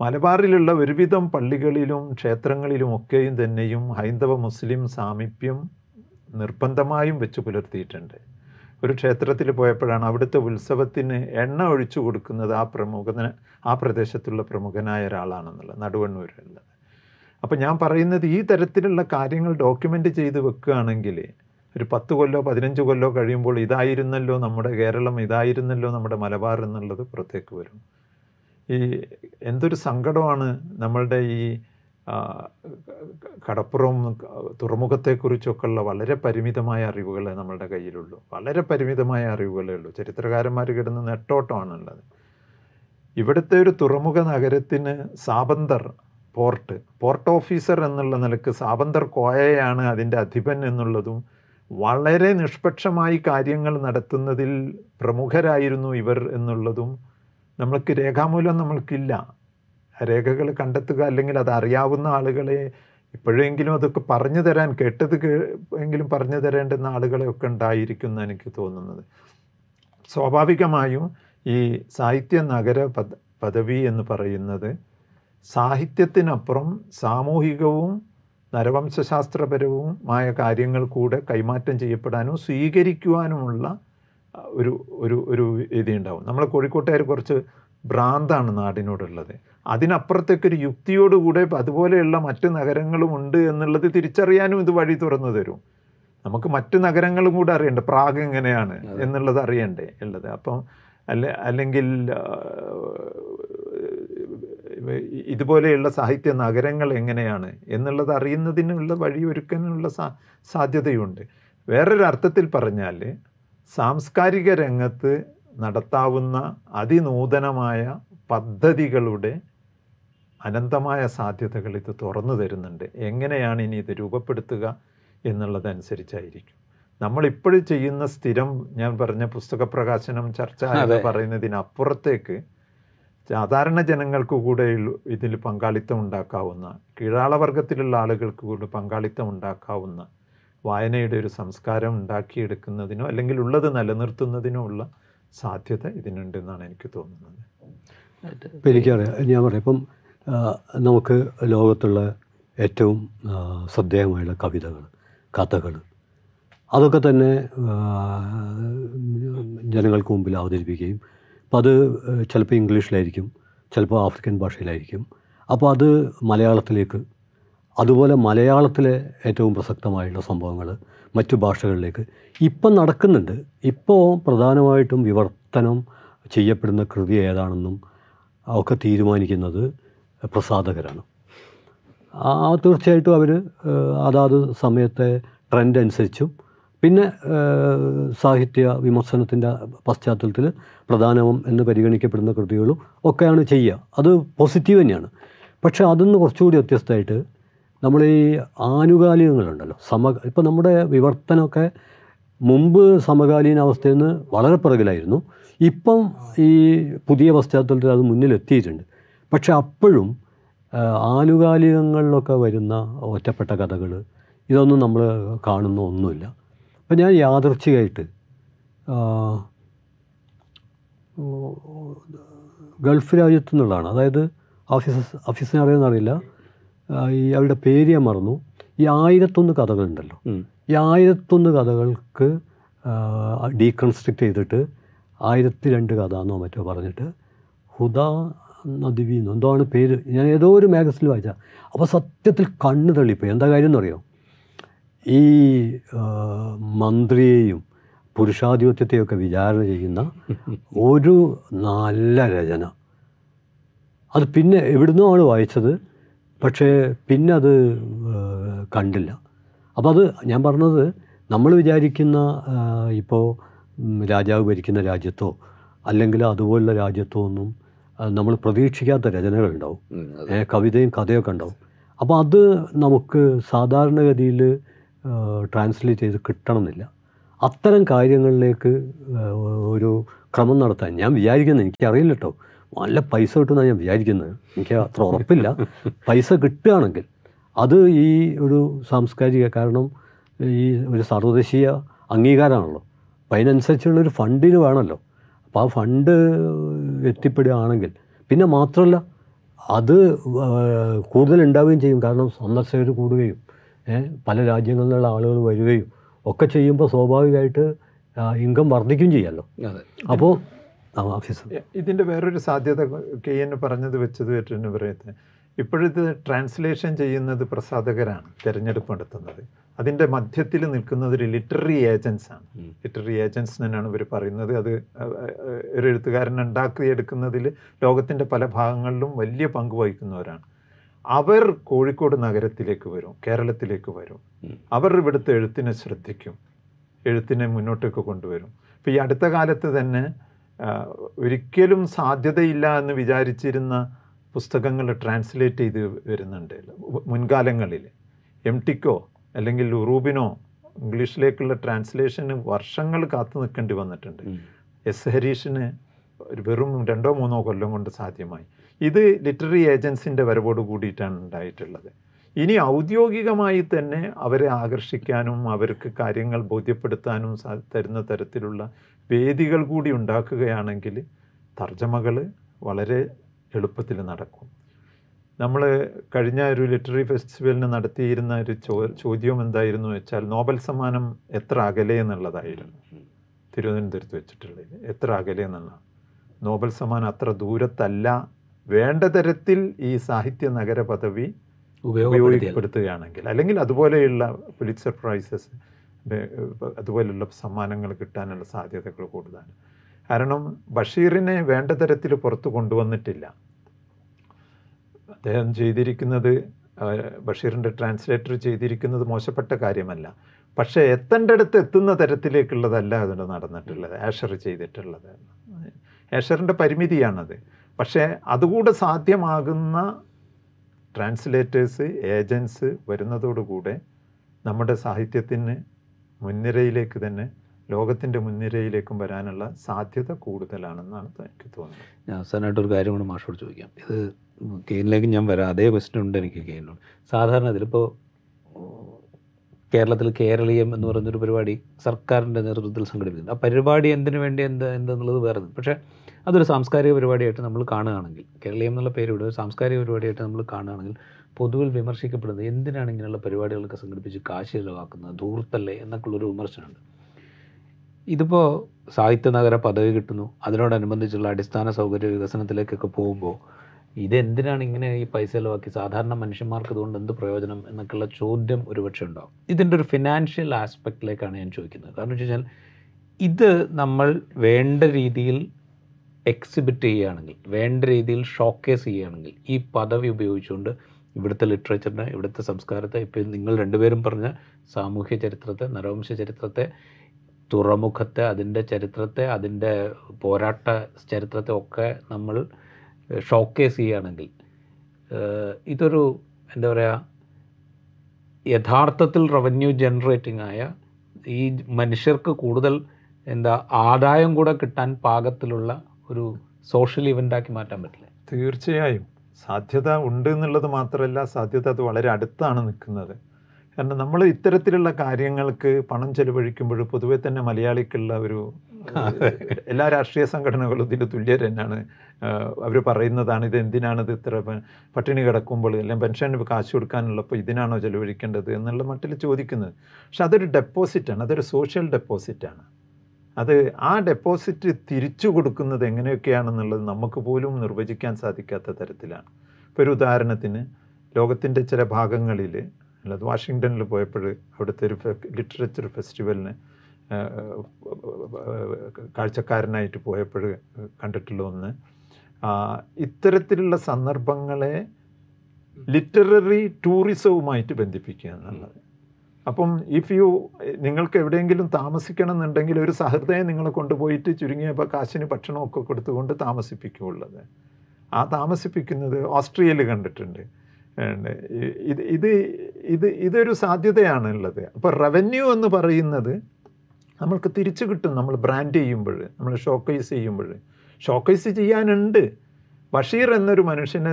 മലബാറിലുള്ള ഒരുവിധം പള്ളികളിലും ക്ഷേത്രങ്ങളിലും ഒക്കെയും തന്നെയും ഹൈന്ദവ മുസ്ലിം സാമീപ്യം നിർബന്ധമായും വെച്ച് പുലർത്തിയിട്ടുണ്ട്. ഒരു ക്ഷേത്രത്തിൽ പോയപ്പോഴാണ് അവിടുത്തെ ഉത്സവത്തിന് എണ്ണ ഒഴിച്ചു കൊടുക്കുന്നത് ആ പ്രമുഖന ആ പ്രദേശത്തുള്ള പ്രമുഖനായ ഒരാളാണെന്നുള്ളത് നടുവണ്ണൂരുള്ളത് അപ്പോൾ ഞാൻ പറയുന്നത് ഈ തരത്തിലുള്ള കാര്യങ്ങൾ ഡോക്യുമെന്റ് ചെയ്ത് വെക്കുകയാണെങ്കിൽ ഒരു പത്ത് കൊല്ലോ പതിനഞ്ച് കൊല്ലോ കഴിയുമ്പോൾ ഇതായിരുന്നല്ലോ നമ്മുടെ കേരളം ഇതായിരുന്നല്ലോ നമ്മുടെ മലബാർ എന്നുള്ളത് പുറത്തേക്ക് വരും. ഈ എന്തൊരു സങ്കടമാണ് നമ്മളുടെ ഈ കടപ്പുറം തുറമുഖത്തെക്കുറിച്ചൊക്കെയുള്ള വളരെ പരിമിതമായ അറിവുകളെ നമ്മളുടെ കയ്യിലുള്ളൂ. വളരെ പരിമിതമായ അറിവുകളേ ഉള്ളൂ. ചരിത്രകാരന്മാർ കിടന്ന് നെട്ടോട്ടമാണുള്ളത്. ഇവിടുത്തെ ഒരു തുറമുഖ നഗരത്തിന് സാബന്തർ പോർട്ട്. പോർട്ട് ഓഫീസർ എന്നുള്ള നിലയ്ക്ക് സാബന്തർ കോയയാണ് അതിന്റെ അധിപൻ എന്നുള്ളതും വളരെ നിഷ്പക്ഷമായി കാര്യങ്ങൾ നടത്തുന്നതിൽ പ്രമുഖരായിരുന്നു ഇവർ എന്നുള്ളതും നമ്മൾക്ക് രേഖാമൂലം നമ്മൾക്കില്ല. രേഖകൾ കണ്ടെത്തുക അല്ലെങ്കിൽ അത് അറിയാവുന്ന ആളുകളെ ഇപ്പോഴെങ്കിലും അതൊക്കെ പറഞ്ഞു തരാൻ കേട്ടത് എങ്കിലും പറഞ്ഞു തരേണ്ടുന്ന ആളുകളെയൊക്കെ ഉണ്ടായിരിക്കും എനിക്ക് തോന്നുന്നത്. സ്വാഭാവികമായും ഈ സാഹിത്യ നഗര പദ പദവി എന്ന് പറയുന്നത് സാഹിത്യത്തിനപ്പുറം സാമൂഹികവും നരവംശാസ്ത്രപരവുമായ കാര്യങ്ങൾ കൂടെ കൈമാറ്റം ചെയ്യപ്പെടാനും സ്വീകരിക്കുവാനുമുള്ള ഒരു ഒരു ഒരു രീതി ഉണ്ടാവും. നമ്മളെ കോഴിക്കോട്ടുകാർ കുറച്ച് ഭ്രാന്താണ് നാടിനോടുള്ളത്. അതിനപ്പുറത്തേക്കൊരു യുക്തിയോടുകൂടെ അതുപോലെയുള്ള മറ്റ് നഗരങ്ങളും ഉണ്ട് എന്നുള്ളത് തിരിച്ചറിയാനും ഇത് വഴി തുറന്നു തരും. നമുക്ക് മറ്റ് നഗരങ്ങളും കൂടെ അറിയണ്ടേ? പ്രാഗ് എങ്ങനെയാണ് എന്നുള്ളത് അറിയണ്ടേ? ഉള്ളത്. അപ്പം അല്ലെ അല്ലെങ്കിൽ ഇതുപോലെയുള്ള സാഹിത്യ നഗരങ്ങൾ എങ്ങനെയാണ് എന്നുള്ളത് അറിയുന്നതിനുള്ള വഴിയൊരുക്കാനുള്ള സാ സാധ്യതയുണ്ട്. വേറൊരർത്ഥത്തിൽ പറഞ്ഞാൽ സാംസ്കാരിക രംഗത്ത് നടത്താവുന്ന അതിനൂതനമായ പദ്ധതികളുടെ അനന്തമായ സാധ്യതകൾ ഇത് തുറന്നു തരുന്നുണ്ട്. എങ്ങനെയാണ് ഇനി ഇത് രൂപപ്പെടുത്തുക എന്നുള്ളതനുസരിച്ചായിരിക്കും. നമ്മളിപ്പോഴും ചെയ്യുന്ന സ്ഥിരം ഞാൻ പറഞ്ഞ പുസ്തക പ്രകാശനം ചർച്ച എന്ന് പറയുന്നതിനപ്പുറത്തേക്ക് സാധാരണ ജനങ്ങൾക്ക് കൂടെ ഇതിൽ പങ്കാളിത്തം ഉണ്ടാക്കാവുന്ന കീഴാളവർഗത്തിലുള്ള ആളുകൾക്ക് കൂടെ പങ്കാളിത്തം ഉണ്ടാക്കാവുന്ന വായനയുടെ ഒരു സംസ്കാരം ഉണ്ടാക്കിയെടുക്കുന്നതിനോ അല്ലെങ്കിൽ ഉള്ളത് നിലനിർത്തുന്നതിനോ ഉള്ള സാധ്യത ഇതിനുണ്ടെന്നാണ് എനിക്ക് തോന്നുന്നത്. ഇപ്പം എനിക്കറിയാം ഞാൻ പറയാം ഇപ്പം നമുക്ക് ലോകത്തുള്ള ഏറ്റവും ശ്രദ്ധേയമായുള്ള കവിതകൾ കഥകൾ അതൊക്കെ തന്നെ ജനങ്ങൾക്ക് മുമ്പിൽ അവതരിപ്പിക്കുകയും അപ്പം അത് ചിലപ്പോൾ ഇംഗ്ലീഷിലായിരിക്കും ചിലപ്പോൾ ആഫ്രിക്കൻ ഭാഷയിലായിരിക്കും. അപ്പോൾ അത് മലയാളത്തിലേക്ക് അതുപോലെ മലയാളത്തിലെ ഏറ്റവും പ്രസക്തമായുള്ള സംഭവങ്ങൾ മറ്റു ഭാഷകളിലേക്ക് ഇപ്പം നടക്കുന്നുണ്ട്. ഇപ്പോൾ പ്രധാനമായിട്ടും വിവർത്തനം ചെയ്യപ്പെടുന്ന കൃതി ഏതാണെന്നും ഒക്കെ തീരുമാനിക്കുന്നത് പ്രസാധകരാണ്. ആ തീർച്ചയായിട്ടും അവർ അതാത് സമയത്തെ ട്രെൻഡ് അനുസരിച്ചും പിന്നെ സാഹിത്യ വിമർശനത്തിന്റെ പശ്ചാത്തലത്തിൽ പ്രധാനവും എന്ന് പരിഗണിക്കപ്പെടുന്ന കൃതികളും ഒക്കെയാണ് ചെയ്യുക. അത് പോസിറ്റീവ് തന്നെയാണ്. പക്ഷേ അതിന്ന് കുറച്ചുകൂടി വ്യത്യസ്തമായിട്ട് നമ്മൾ ഈ ആനുകാലികങ്ങളുണ്ടല്ലോ. സമ ഇപ്പം നമ്മുടെ വിവർത്തനമൊക്കെ മുമ്പ് സമകാലീന അവസ്ഥയിൽ നിന്ന് വളരെ പിറകിലായിരുന്നു. ഇപ്പം ഈ പുതിയ പശ്ചാത്തലത്തിൽ അത് മുന്നിലെത്തിയിട്ടുണ്ട്. പക്ഷേ അപ്പോഴും ആനുകാലികങ്ങളിലൊക്കെ വരുന്ന ഒറ്റപ്പെട്ട കഥകൾ ഇതൊന്നും നമ്മൾ കാണുന്ന ഒന്നുമില്ല. അപ്പം ഞാൻ യാദർച്ഛികമായിട്ട് ഗൾഫ് രാജ്യത്തു നിന്നുള്ളതാണ് അതായത് ഓഫീസ് ഓഫീസിനെ അറിയുന്നറിയില്ല ഈ അവരുടെ പേര് ഞാൻ മറന്നു. ഈ ആയിരത്തൊന്ന് കഥകളുണ്ടല്ലോ. ഈ ആയിരത്തൊന്ന് കഥകൾക്ക് ഡീകൺസ്ട്രക്റ്റ് ചെയ്തിട്ട് ആയിരത്തി രണ്ട് കഥ എന്നോ മറ്റോ പറഞ്ഞിട്ട് ഹുദ നദിവി എന്തോ ആണ് പേര്. ഞാൻ ഏതോ ഒരു മാഗസിനിൽ വായിച്ച. അപ്പോൾ സത്യത്തിൽ കണ്ണ് തള്ളിപ്പോയി. എന്താ കാര്യം എന്നറിയോ? ഈ മന്ത്രിയെയും പുരുഷാധിപത്യത്തെയൊക്കെ വിചാരണ ചെയ്യുന്ന ഒരു നല്ല രചന. അത് പിന്നെ എവിടുന്നോ ആണ് വായിച്ചത്. പക്ഷേ പിന്നെ അത് കണ്ടില്ല. അപ്പോൾ അത് ഞാൻ പറഞ്ഞത് നമ്മൾ വിചാരിക്കുന്ന ഇപ്പോൾ രാജാവ് ഭരിക്കുന്ന രാജ്യത്തോ അല്ലെങ്കിൽ അതുപോലുള്ള രാജ്യത്തോ ഒന്നും നമ്മൾ പ്രതീക്ഷിക്കാത്ത രചനകളുണ്ടാവും ഉണ്ടാവും. കവിതയും കഥയൊക്കെ ഉണ്ടാവും. അപ്പോൾ അത് നമുക്ക് സാധാരണഗതിയിൽ ട്രാൻസ്ലേറ്റ് ചെയ്ത് കിട്ടണമെന്നില്ല. അത്തരം കാര്യങ്ങളിലേക്ക് ഒരു ക്രമം നടത്താൻ ഞാൻ വിചാരിക്കുന്നത് എനിക്കറിയില്ല കേട്ടോ നല്ല പൈസ കിട്ടുമെന്നാണ് ഞാൻ വിചാരിക്കുന്നത്. എനിക്ക് അത്ര ഉറപ്പില്ല. പൈസ കിട്ടുകയാണെങ്കിൽ അത് ഈ ഒരു സാംസ്കാരിക കാരണം ഈ ഒരു സർവദേശീയ അംഗീകാരമാണല്ലോ. അപ്പം അതിനനുസരിച്ചുള്ളൊരു ഫണ്ടിന് വേണമല്ലോ. അപ്പോൾ ആ ഫണ്ട് എത്തിപ്പെടുകയാണെങ്കിൽ പിന്നെ മാത്രമല്ല അത് കൂടുതൽ ഉണ്ടാവുകയും ചെയ്യും. കാരണം സന്ദർശകർ കൂടുകയും. പല രാജ്യങ്ങളിലുള്ള നിന്നുള്ള ആളുകൾ വരികയും ഒക്കെ ചെയ്യുമ്പോൾ സ്വാഭാവികമായിട്ട് ഇൻകം വർദ്ധിക്കുകയും ചെയ്യാമല്ലോ അതെ. അപ്പോൾ ഇതിന്റെ വേറൊരു സാധ്യത കെ എൻ പറഞ്ഞത് വെച്ചത് വെച്ചിട്ട് പറയുന്നത് ഇപ്പോഴത്തെ ട്രാൻസ്ലേഷൻ ചെയ്യുന്നത് പ്രസാധകരാണ് തിരഞ്ഞെടുപ്പ് നടത്തുന്നത്. അതിന്റെ മധ്യത്തിൽ നിൽക്കുന്നത് ഒരു ലിറ്റററി ഏജൻസ് ആണ്. ലിറ്റററി ഏജൻസ് തന്നെയാണ് ഇവർ പറയുന്നത്. അത് ഒരു എഴുത്തുകാരൻ ഉണ്ടാക്കിയെടുക്കുന്നതിൽ ലോകത്തിന്റെ പല ഭാഗങ്ങളിലും വലിയ പങ്ക് വഹിക്കുന്നവരാണ്. അവർ കോഴിക്കോട് നഗരത്തിലേക്ക് വരും കേരളത്തിലേക്ക് വരും. അവർ ഇവിടുത്തെ എഴുത്തിനെ ശ്രദ്ധിക്കും എഴുത്തിനെ മുന്നോട്ടേക്ക് കൊണ്ടുവരും. ഇപ്പോൾ ഈ അടുത്ത കാലത്ത് തന്നെ ഒരിക്കലും സാധ്യതയില്ല എന്ന് വിചാരിച്ചിരുന്ന പുസ്തകങ്ങൾ ട്രാൻസ്ലേറ്റ് ചെയ്ത് വരുന്നുണ്ട്. മുൻകാലങ്ങളിൽ എം ടിക്കോ അല്ലെങ്കിൽ ഉറൂബിനോ ഇംഗ്ലീഷിലേക്കുള്ള ട്രാൻസ്ലേഷന് വർഷങ്ങൾ കാത്തു നിൽക്കേണ്ടി വന്നിട്ടുണ്ട്. എസ് ഹരീഷിന് ഒരു വെറും രണ്ടോ മൂന്നോ കൊല്ലം കൊണ്ട് സാധ്യമായി. ഇത് ലിറ്റററി ഏജൻസിന്റെ വരവോട് കൂടിയിട്ടാണ് ഉണ്ടായിട്ടുള്ളത്. ഇനി ഔദ്യോഗികമായി തന്നെ അവരെ ആകർഷിക്കാനും അവർക്ക് കാര്യങ്ങൾ ബോധ്യപ്പെടുത്താനും തരുന്ന തരത്തിലുള്ള വേദികൾ കൂടി ഉണ്ടാക്കുകയാണെങ്കിൽ തർജമകൾ വളരെ എളുപ്പത്തിൽ നടക്കും. നമ്മൾ കഴിഞ്ഞ ഒരു ലിറ്റററി ഫെസ്റ്റിവലിന് നടത്തിയിരുന്ന ഒരു ചോ ചോദ്യം എന്തായിരുന്നു വെച്ചാൽ നോബൽ സമ്മാനം എത്ര അകലെ എന്നുള്ളതായിരുന്നു. തിരുവനന്തപുരത്ത് വെച്ചിട്ടുള്ളത്. എത്ര അകലെ എന്നുള്ളതാണ് നോബൽ സമ്മാനം അത്ര ദൂരത്തല്ല വേണ്ട തരത്തിൽ ഈ സാഹിത്യ നഗര പദവി ഉപയോഗപ്പെടുത്തുകയാണെങ്കിൽ അല്ലെങ്കിൽ അതുപോലെയുള്ള പുലിറ്റ്സർ പ്രൈസസ് അതുപോലെയുള്ള സമ്മാനങ്ങൾ കിട്ടാനുള്ള സാധ്യതകൾ കൂടുതലാണ്. കാരണം ബഷീറിനെ വേണ്ട തരത്തിൽ പുറത്തു കൊണ്ടുവന്നിട്ടില്ല. അദ്ദേഹം ചെയ്തിരിക്കുന്നത് ബഷീറിന്റെ ട്രാൻസ്ലേറ്റർ ചെയ്തിരിക്കുന്നത് മോശപ്പെട്ട കാര്യമല്ല. പക്ഷേ എത്തേണ്ടടുത്ത് എത്തുന്ന തരത്തിലേക്കുള്ളതല്ല അതിന്റെ നടന്നിട്ടുള്ളത് ആഷർ ചെയ്തിട്ടുള്ളത്. ആഷറിന്റെ പരിമിതിയാണത്. പക്ഷേ അതുകൂടെ സാധ്യമാകുന്ന ട്രാൻസ്ലേറ്റേഴ്സ് ഏജൻസ് വരുന്നതോടുകൂടെ നമ്മുടെ സാഹിത്യത്തിന് മുൻനിരയിലേക്ക് തന്നെ ലോകത്തിന്റെ മുൻനിരയിലേക്കും വരാനുള്ള സാധ്യത കൂടുതലാണെന്നാണ് എനിക്ക് തോന്നുന്നത്. ഞാൻ അവസാനമായിട്ട് ഒരു കാര്യം കൂടെ മാഷോട് ചോദിക്കാം. ഇത് കെയിനിലേക്ക് ഞാൻ വരാം. അതേ ക്വസ്റ്റ്യൻ ഉണ്ട് എനിക്ക് കെയിനോട് സാധാരണ ഇതിലിപ്പോൾ കേരളത്തിൽ കേരളീയം എന്ന് പറയുന്നൊരു പരിപാടി സർക്കാരിന്റെ നേതൃത്വത്തിൽ സംഘടിപ്പിക്കുന്നു ആ പരിപാടി എന്തിനു വേണ്ടി എന്ത് എന്തെന്നുള്ളത് വേറെ. പക്ഷേ അതൊരു സാംസ്കാരിക പരിപാടിയായിട്ട് നമ്മൾ കാണുകയാണെങ്കിൽ കേരളീയം എന്നുള്ള പേരോട് ഒരു സാംസ്കാരിക പരിപാടിയായിട്ട് നമ്മൾ കാണുകയാണെങ്കിൽ പൊതുവിൽ വിമർശിക്കപ്പെടുന്നത് എന്തിനാണ് ഇങ്ങനെയുള്ള പരിപാടികളൊക്കെ സംഘടിപ്പിച്ച് കാശ് ചിലവാക്കുന്നത് ധൂർത്തല്ലേ എന്നൊക്കെയുള്ളൊരു വിമർശനമുണ്ട്. ഇതിപ്പോൾ സാഹിത്യ നഗര പദവി കിട്ടുന്നു അതിനോടനുബന്ധിച്ചുള്ള അടിസ്ഥാന സൗകര്യ വികസനത്തിലേക്കൊക്കെ പോകുമ്പോൾ ഇതെന്തിനാണ് ഇങ്ങനെ ഈ പൈസ ചിലവാക്കി സാധാരണ മനുഷ്യന്മാർക്ക് ഇതുകൊണ്ട് എന്ത് പ്രയോജനം എന്നൊക്കെയുള്ള ചോദ്യം ഒരുപക്ഷെ ഉണ്ടാവും. ഇതിന്റെ ഒരു ഫിനാൻഷ്യൽ ആസ്പെക്റ്റിലേക്കാണ് ഞാൻ ചോദിക്കുന്നത്. കാരണം വെച്ച് കഴിഞ്ഞാൽ ഇത് നമ്മൾ വേണ്ട രീതിയിൽ എക്സിബിറ്റ് ചെയ്യുകയാണെങ്കിൽ വേണ്ട രീതിയിൽ ഷോക്കേസ് ചെയ്യുകയാണെങ്കിൽ ഈ പദവി ഉപയോഗിച്ചുകൊണ്ട് ഇവിടുത്തെ ലിറ്ററേച്ചറിനെ ഇവിടുത്തെ സംസ്കാരത്തെ ഇപ്പോൾ നിങ്ങൾ രണ്ടുപേരും പറഞ്ഞ സാമൂഹ്യ ചരിത്രത്തെ നരവംശ ചരിത്രത്തെ തുറമുഖത്തെ അതിന്റെ ചരിത്രത്തെ അതിന്റെ പോരാട്ട ചരിത്രത്തെ ഒക്കെ നമ്മൾ ഷോക്കേസ് ചെയ്യുകയാണെങ്കിൽ ഇതൊരു എന്താ പറയുക യഥാർത്ഥത്തിൽ റവന്യൂ ജനറേറ്റിംഗ് ആയ ഈ മനുഷ്യർക്ക് കൂടുതൽ എന്താ ആദായം കൂടെ കിട്ടാൻ പാകത്തിലുള്ള ഒരു സോഷ്യൽ ഇവന്റാക്കി മാറ്റാൻ പറ്റില്ല? തീർച്ചയായും. സാധ്യത ഉണ്ട് എന്നുള്ളത് മാത്രമല്ല സാധ്യത അത് വളരെ അടുത്താണ് നിൽക്കുന്നത്. കാരണം നമ്മൾ ഇത്തരത്തിലുള്ള കാര്യങ്ങൾക്ക് പണം ചെലവഴിക്കുമ്പോൾ പൊതുവെ തന്നെ മലയാളിക്കുള്ള ഒരു എല്ലാ രാഷ്ട്രീയ സംഘടനകളും ഇതിന്റെ തുല്യർ തന്നെയാണ്. അവർ പറയുന്നതാണ് ഇത് എന്തിനാണിത് ഇത് ഇത്ര പട്ടിണി കിടക്കുമ്പോൾ അല്ലെങ്കിൽ പെൻഷന് കാശ് കൊടുക്കാനുള്ളപ്പോൾ ഇതിനാണോ ചെലവഴിക്കേണ്ടത് എന്നുള്ള മട്ടിൽ ചോദിക്കുന്നത്. പക്ഷെ അതൊരു ഡെപ്പോസിറ്റാണ് അതൊരു സോഷ്യൽ ഡെപ്പോസിറ്റാണ് അത് ആ ഡെപ്പോസിറ്റ് തിരിച്ചു കൊടുക്കുന്നത് എങ്ങനെയൊക്കെയാണെന്നുള്ളത് നമുക്ക് പോലും നിർവചിക്കാൻ സാധിക്കാത്ത തരത്തിലാണ്. ഇപ്പോൾ ഒരു ഉദാഹരണത്തിന് ലോകത്തിന്റെ ചില ഭാഗങ്ങളിൽ അല്ലാതെ വാഷിങ്ടണിൽ പോയപ്പോൾ അവിടുത്തെ ഒരു ലിറ്ററേച്ചർ ഫെസ്റ്റിവലിന് കാഴ്ചക്കാരനായിട്ട് പോയപ്പോൾ കണ്ടിട്ടുള്ള ഒന്ന് ഇത്തരത്തിലുള്ള സന്ദർഭങ്ങളെ ലിറ്റററി ടൂറിസവുമായിട്ട് ബന്ധിപ്പിക്കുക എന്നുള്ളത്. അപ്പം ഇഫ് യു നിങ്ങൾക്ക് എവിടെയെങ്കിലും താമസിക്കണം എന്നുണ്ടെങ്കിൽ ഒരു സഹൃദയം നിങ്ങളെ കൊണ്ടുപോയിട്ട് ചുരുങ്ങിയ കാശിന് ഭക്ഷണമൊക്കെ കൊടുത്തുകൊണ്ട് താമസിപ്പിക്കുള്ളത് ആ താമസിപ്പിക്കുന്നത് ഓസ്ട്രിയയിൽ കണ്ടിട്ടുണ്ട്. ഇത് ഇത് ഇത് ഇതൊരു സാധ്യതയാണ് ഉള്ളത് അപ്പോൾ റവന്യൂ എന്ന് പറയുന്നത് നമ്മൾക്ക് തിരിച്ചു കിട്ടും നമ്മൾ ബ്രാൻഡ് ചെയ്യുമ്പോൾ നമ്മൾ ഷോക്കേസ് ചെയ്യുമ്പോൾ. ഷോക്കേസ് ചെയ്യാനുണ്ട്. ബഷീർ എന്നൊരു മനുഷ്യനെ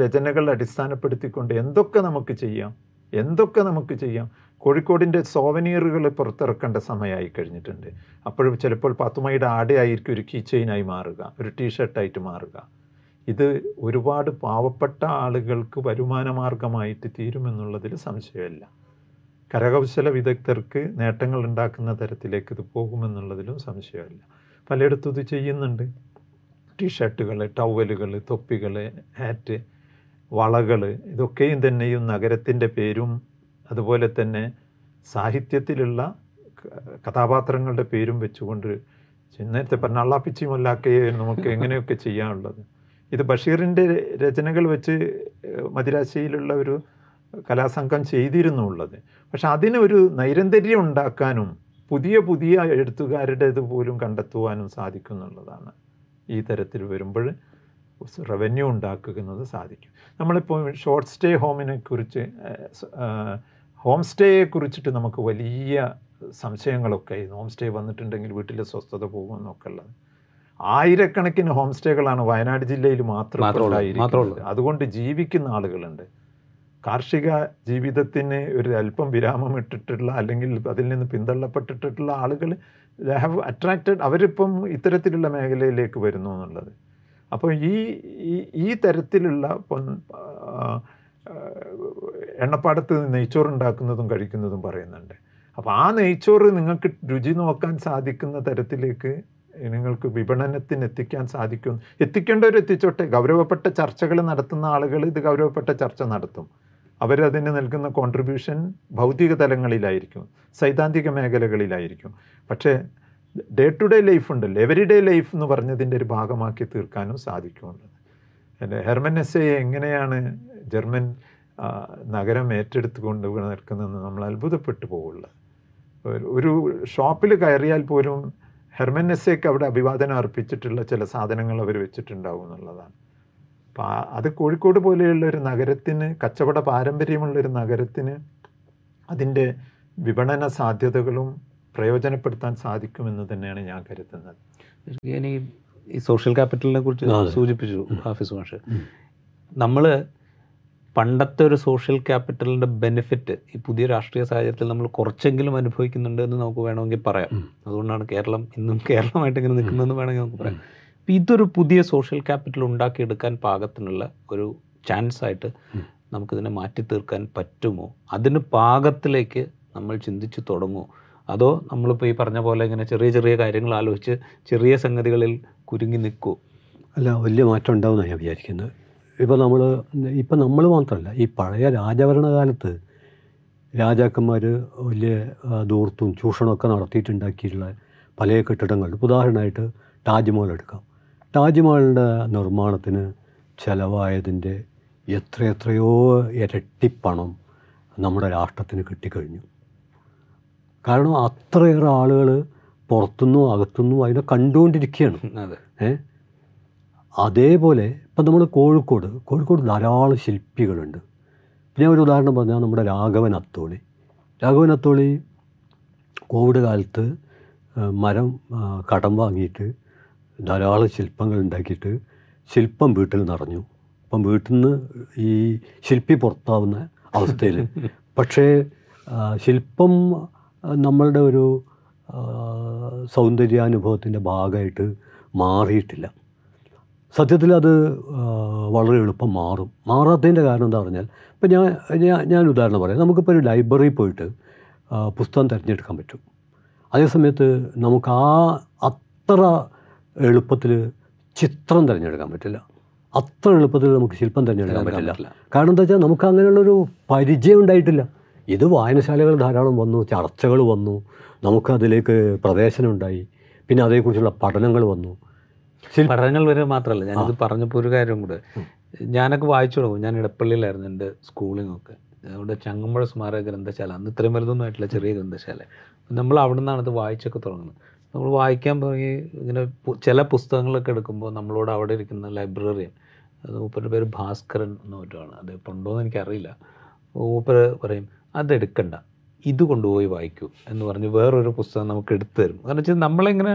രചനകൾ അടിസ്ഥാനപ്പെടുത്തിക്കൊണ്ട് എന്തൊക്കെ നമുക്ക് ചെയ്യാം? എന്തൊക്കെ നമുക്ക് ചെയ്യാം? കോഴിക്കോടിന്റെ സോവനീറുകൾ പുറത്തിറക്കേണ്ട സമയമായി കഴിഞ്ഞിട്ടുണ്ട്. അപ്പോഴും ചിലപ്പോൾ പത്തുമയുടെ ആടയായിരിക്കും ഒരു കീ ചെയിനായി മാറുക ഒരു ടീഷർട്ടായിട്ട് മാറുക. ഇത് ഒരുപാട് പാവപ്പെട്ട ആളുകൾക്ക് വരുമാന മാർഗമായിട്ട് തീരുമെന്നുള്ളതിൽ സംശയമില്ല. കരകൗശല വിദഗ്ധർക്ക് നേട്ടങ്ങൾ ഉണ്ടാക്കുന്ന തരത്തിലേക്ക് ഇത് പോകുമെന്നുള്ളതിലും സംശയമില്ല. പലയിടത്തും ഇത് ചെയ്യുന്നുണ്ട്. ടീഷർട്ടുകൾ ടവലുകൾ തൊപ്പികൾ ഹാറ്റ് വളകൾ ഇതൊക്കെയും തന്നെയും നഗരത്തിന്റെ പേരും അതുപോലെ തന്നെ സാഹിത്യത്തിലുള്ള കഥാപാത്രങ്ങളുടെ പേരും വെച്ചുകൊണ്ട് നേരത്തെ പറഞ്ഞ അള്ളാപ്പിച്ചി മൊല്ലാക്കയെ നമുക്ക് എങ്ങനെയൊക്കെ ചെയ്യാനുള്ളത്? ഇത് ബഷീറിന്റെ രചനകൾ വെച്ച് മദിരാശിയിലുള്ള ഒരു കലാസംഘം ചെയ്തിരുന്നു ഉള്ളത് പക്ഷെ അതിനൊരു നൈരന്തര്യം ഉണ്ടാക്കാനും പുതിയ പുതിയ എഴുത്തുകാരുടേത് പോലും കണ്ടെത്തുവാനും സാധിക്കുന്നുള്ളതാണ് ഈ തരത്തിൽ വരുമ്പോൾ റവന്യൂ ഉണ്ടാക്കുന്നത് സാധിക്കും. നമ്മളിപ്പോൾ ഷോർട്ട് സ്റ്റേ ഹോമിനെ കുറിച്ച് ഹോം സ്റ്റേയെ കുറിച്ചിട്ട് നമുക്ക് വലിയ സംശയങ്ങളൊക്കെ ആയിരുന്നു ഹോം സ്റ്റേ വന്നിട്ടുണ്ടെങ്കിൽ വീട്ടിൽ സ്വസ്ഥത പോകുമെന്നൊക്കെ ഉള്ളത് ആയിരക്കണക്കിന് ഹോം സ്റ്റേകളാണ് വയനാട് ജില്ലയിൽ മാത്രം. അതുകൊണ്ട് ജീവിക്കുന്ന ആളുകളുണ്ട്. കാർഷിക ജീവിതത്തിന് ഒരു അല്പം വിരാമം ഇട്ടിട്ടുള്ള അല്ലെങ്കിൽ അതിൽ നിന്ന് പിന്തള്ളപ്പെട്ടിട്ടുള്ള ആളുകൾ ഹാവ് അട്രാക്റ്റഡ് അവരിപ്പം ഇത്തരത്തിലുള്ള മേഖലയിലേക്ക് വരുന്നു എന്നുള്ളത്. അപ്പോൾ ഈ ഈ- തരത്തിലുള്ള എണ്ണപ്പാടത്ത് നെയ്ച്ചോറ് ഉണ്ടാക്കുന്നതും കഴിക്കുന്നതും പറയുന്നുണ്ട്. അപ്പോൾ ആ നെയ്ച്ചോറ് നിങ്ങൾക്ക് രുചി നോക്കാൻ സാധിക്കുന്ന തരത്തിലേക്ക് നിങ്ങൾക്ക് വിപണനത്തിന് എത്തിക്കാൻ സാധിക്കും. എത്തിക്കേണ്ടവർ എത്തിച്ചോട്ടെ. ഗൗരവപ്പെട്ട ചർച്ചകൾ നടത്തുന്ന ആളുകൾ ഇത് ഗൗരവപ്പെട്ട ചർച്ച നടത്തും. അവരതിന് നൽകുന്ന കോൺട്രിബ്യൂഷൻ ഭൗതിക തലങ്ങളിലായിരിക്കും. സൈദ്ധാന്തിക മേഖലകളിലായിരിക്കും. പക്ഷേ ഡേ ടു ഡേ ലൈഫ് ഉണ്ടല്ലോ. എവറി ഡേ ലൈഫ് എന്ന് പറഞ്ഞതിന്റെ ഒരു ഭാഗമാക്കി തീർക്കാനും സാധിക്കുമുള്ളത് അല്ലെ? ഹെർമൻ എസ്സയെ എങ്ങനെയാണ് ജർമ്മൻ നഗരം ഏറ്റെടുത്തുകൊണ്ട് നിൽക്കുന്നതെന്ന് നമ്മൾ അത്ഭുതപ്പെട്ടു പോവുള്ളൂ. ഒരു- ഷോപ്പിൽ കയറിയാൽ പോലും ഹെർമൻ എസ്സേക്ക് അവിടെ അഭിവാദനം അർപ്പിച്ചിട്ടുള്ള ചില സാധനങ്ങൾ അവർ വെച്ചിട്ടുണ്ടാവും എന്നുള്ളതാണ്. അപ്പം അത് കോഴിക്കോട് പോലെയുള്ള ഒരു നഗരത്തിന് കച്ചവട പാരമ്പര്യമുള്ള ഒരു നഗരത്തിന് അതിന്റെ വിപണന സാധ്യതകളും പ്രയോജനപ്പെടുത്താൻ സാധിക്കുമെന്ന് തന്നെയാണ് ഞാൻ കരുതുന്നത്. ഞാൻ ഈ സോഷ്യൽ ക്യാപിറ്റലിനെ കുറിച്ച് സൂചിപ്പിച്ചു ഹാഫിസ് മാഷ്. നമ്മൾ പണ്ടത്തെ ഒരു സോഷ്യൽ ക്യാപിറ്റലിന്റെ ബെനിഫിറ്റ് ഈ പുതിയ രാഷ്ട്രീയ സാഹചര്യത്തിൽ നമ്മൾ കുറച്ചെങ്കിലും അനുഭവിക്കുന്നുണ്ട് എന്ന് നമുക്ക് വേണമെങ്കിൽ പറയാം. അതുകൊണ്ടാണ് കേരളം ഇന്നും കേരളമായിട്ട് ഇങ്ങനെ നിൽക്കുന്നതെന്ന് വേണമെങ്കിൽ നമുക്ക് പറയാം. അപ്പോൾ ഇതൊരു പുതിയ സോഷ്യൽ ക്യാപിറ്റൽ ഉണ്ടാക്കിയെടുക്കാൻ പാകത്തിനുള്ള ഒരു ചാൻസ് ആയിട്ട്. നമുക്കിതിനെ മാറ്റി തീർക്കാൻ പറ്റുമോ? അതിന് പാകത്തിലേക്ക് നമ്മൾ ചിന്തിച്ചു തുടങ്ങുമോ? അതോ നമ്മളിപ്പോൾ ഈ പറഞ്ഞ പോലെ ഇങ്ങനെ ചെറിയ ചെറിയ കാര്യങ്ങൾ ആലോചിച്ച് ചെറിയ സംഗതികളിൽ കുരുങ്ങി നിൽക്കുമോ അല്ല വലിയ മാറ്റം ഉണ്ടാവുമെന്നാണ് ഞാൻ വിചാരിക്കുന്നത്. ഇപ്പോൾ നമ്മൾ ഇപ്പം നമ്മൾ മാത്രമല്ല ഈ പഴയ രാജഭരണകാലത്ത് രാജാക്കന്മാർ വലിയ ദൂർത്തും ചൂഷണമൊക്കെ നടത്തിയിട്ടുണ്ടാക്കിയിട്ടുള്ള പല കെട്ടിടങ്ങൾ. ഉദാഹരണമായിട്ട് താജ്മഹൽ എടുക്കാം. താജ്മഹലിന്റെ നിർമ്മാണത്തിന് ചിലവായതിന്റെ എത്രയെത്രയോ ഇരട്ടി പണം നമ്മുടെ രാഷ്ട്രത്തിന് കിട്ടിക്കഴിഞ്ഞു. കാരണം അത്രയേറെ ആളുകൾ പുറത്തുനിന്നും അകത്തുനിന്നും അതിനെ കണ്ടുകൊണ്ടിരിക്കുകയാണ്. അതെ. ഏ? അതേപോലെ ഇപ്പം നമ്മൾ കോഴിക്കോട് കോഴിക്കോട് ധാരാളം ശില്പികളുണ്ട്. പിന്നെ ഒരു ഉദാഹരണം പറഞ്ഞാൽ നമ്മുടെ രാഘവൻ അത്തോളി. രാഘവൻ അത്തോളി കോവിഡ് കാലത്ത് മരം കടം വാങ്ങിയിട്ട് ധാരാളം ശില്പങ്ങൾ ഉണ്ടാക്കിയിട്ട് ശില്പം വീട്ടിൽ നിറഞ്ഞു. അപ്പം വീട്ടിൽ നിന്ന് ഈ ശില്പി പുറത്താവുന്ന അവസ്ഥയിൽ. പക്ഷേ ശില്പം നമ്മളുടെ ഒരു സൗന്ദര്യാനുഭവത്തിന്റെ ഭാഗമായിട്ട് മാറിയിട്ടില്ല. സത്യത്തിൽ അത് വളരെ എളുപ്പം മാറും. മാറാത്തതിന്റെ കാരണം എന്താ പറഞ്ഞാൽ ഇപ്പം ഞാൻ ഞാൻ ഞാൻ ഉദാഹരണം പറയാം. നമുക്കിപ്പോൾ ഒരു ലൈബ്രറിയിൽ പോയിട്ട് പുസ്തകം തിരഞ്ഞെടുക്കാൻ പറ്റും. അതേസമയത്ത് നമുക്ക് ആ അത്ര എളുപ്പത്തിൽ ചിത്രം തിരഞ്ഞെടുക്കാൻ പറ്റില്ല. അത്ര എളുപ്പത്തിൽ നമുക്ക് ശില്പം തിരഞ്ഞെടുക്കാൻ പറ്റില്ല. കാരണം എന്താ വെച്ചാൽ നമുക്ക് അങ്ങനെയുള്ളൊരു പരിചയം ഉണ്ടായിട്ടില്ല. ഇത് വായനശാലകൾ ധാരാളം വന്നു ചർച്ചകൾ വന്നു നമുക്കതിലേക്ക് പ്രവേശനം ഉണ്ടായി. പിന്നെ അതേക്കുറിച്ചുള്ള പഠനങ്ങൾ വന്നു. പഠനങ്ങൾ വരെ മാത്രമല്ല ഞാനിത് പറഞ്ഞപ്പോൾ ഒരു കാര്യം കൂടെ. ഞാനൊക്കെ വായിച്ചു തുടങ്ങും. ഞാൻ ഇടപ്പള്ളിയിലായിരുന്നു എന്റെ സ്കൂളിങ്ങൊക്കെ അവിടെ ചങ്ങമ്പുഴ സ്മാരക ഗ്രന്ഥശാല അന്ന് ഇത്രയും വലുതൊന്നും ആയിട്ടില്ല ചെറിയ ഗ്രന്ഥശാല. നമ്മൾ അവിടെ നിന്നാണ് ഇത് വായിച്ചൊക്കെ തുടങ്ങുന്നത്. നമ്മൾ വായിക്കാൻ തുടങ്ങി ഇങ്ങനെ ചില പുസ്തകങ്ങളൊക്കെ എടുക്കുമ്പോൾ നമ്മളോട് അവിടെ ഇരിക്കുന്ന ലൈബ്രറിയൻ അത് മൂപ്പരുടെ പേര് ഭാസ്കരൻ എന്ന് മറ്റുമാണ് അത് ഇപ്പോൾ ഉണ്ടോയെന്ന് എനിക്കറിയില്ല. മൂപ്പര് പറയും അതെടുക്കണ്ട ഇത് കൊണ്ടുപോയി വായിക്കൂ എന്ന് പറഞ്ഞ് വേറൊരു പുസ്തകം നമുക്ക് എടുത്തു തരും. കാരണം വെച്ചാൽ നമ്മളിങ്ങനെ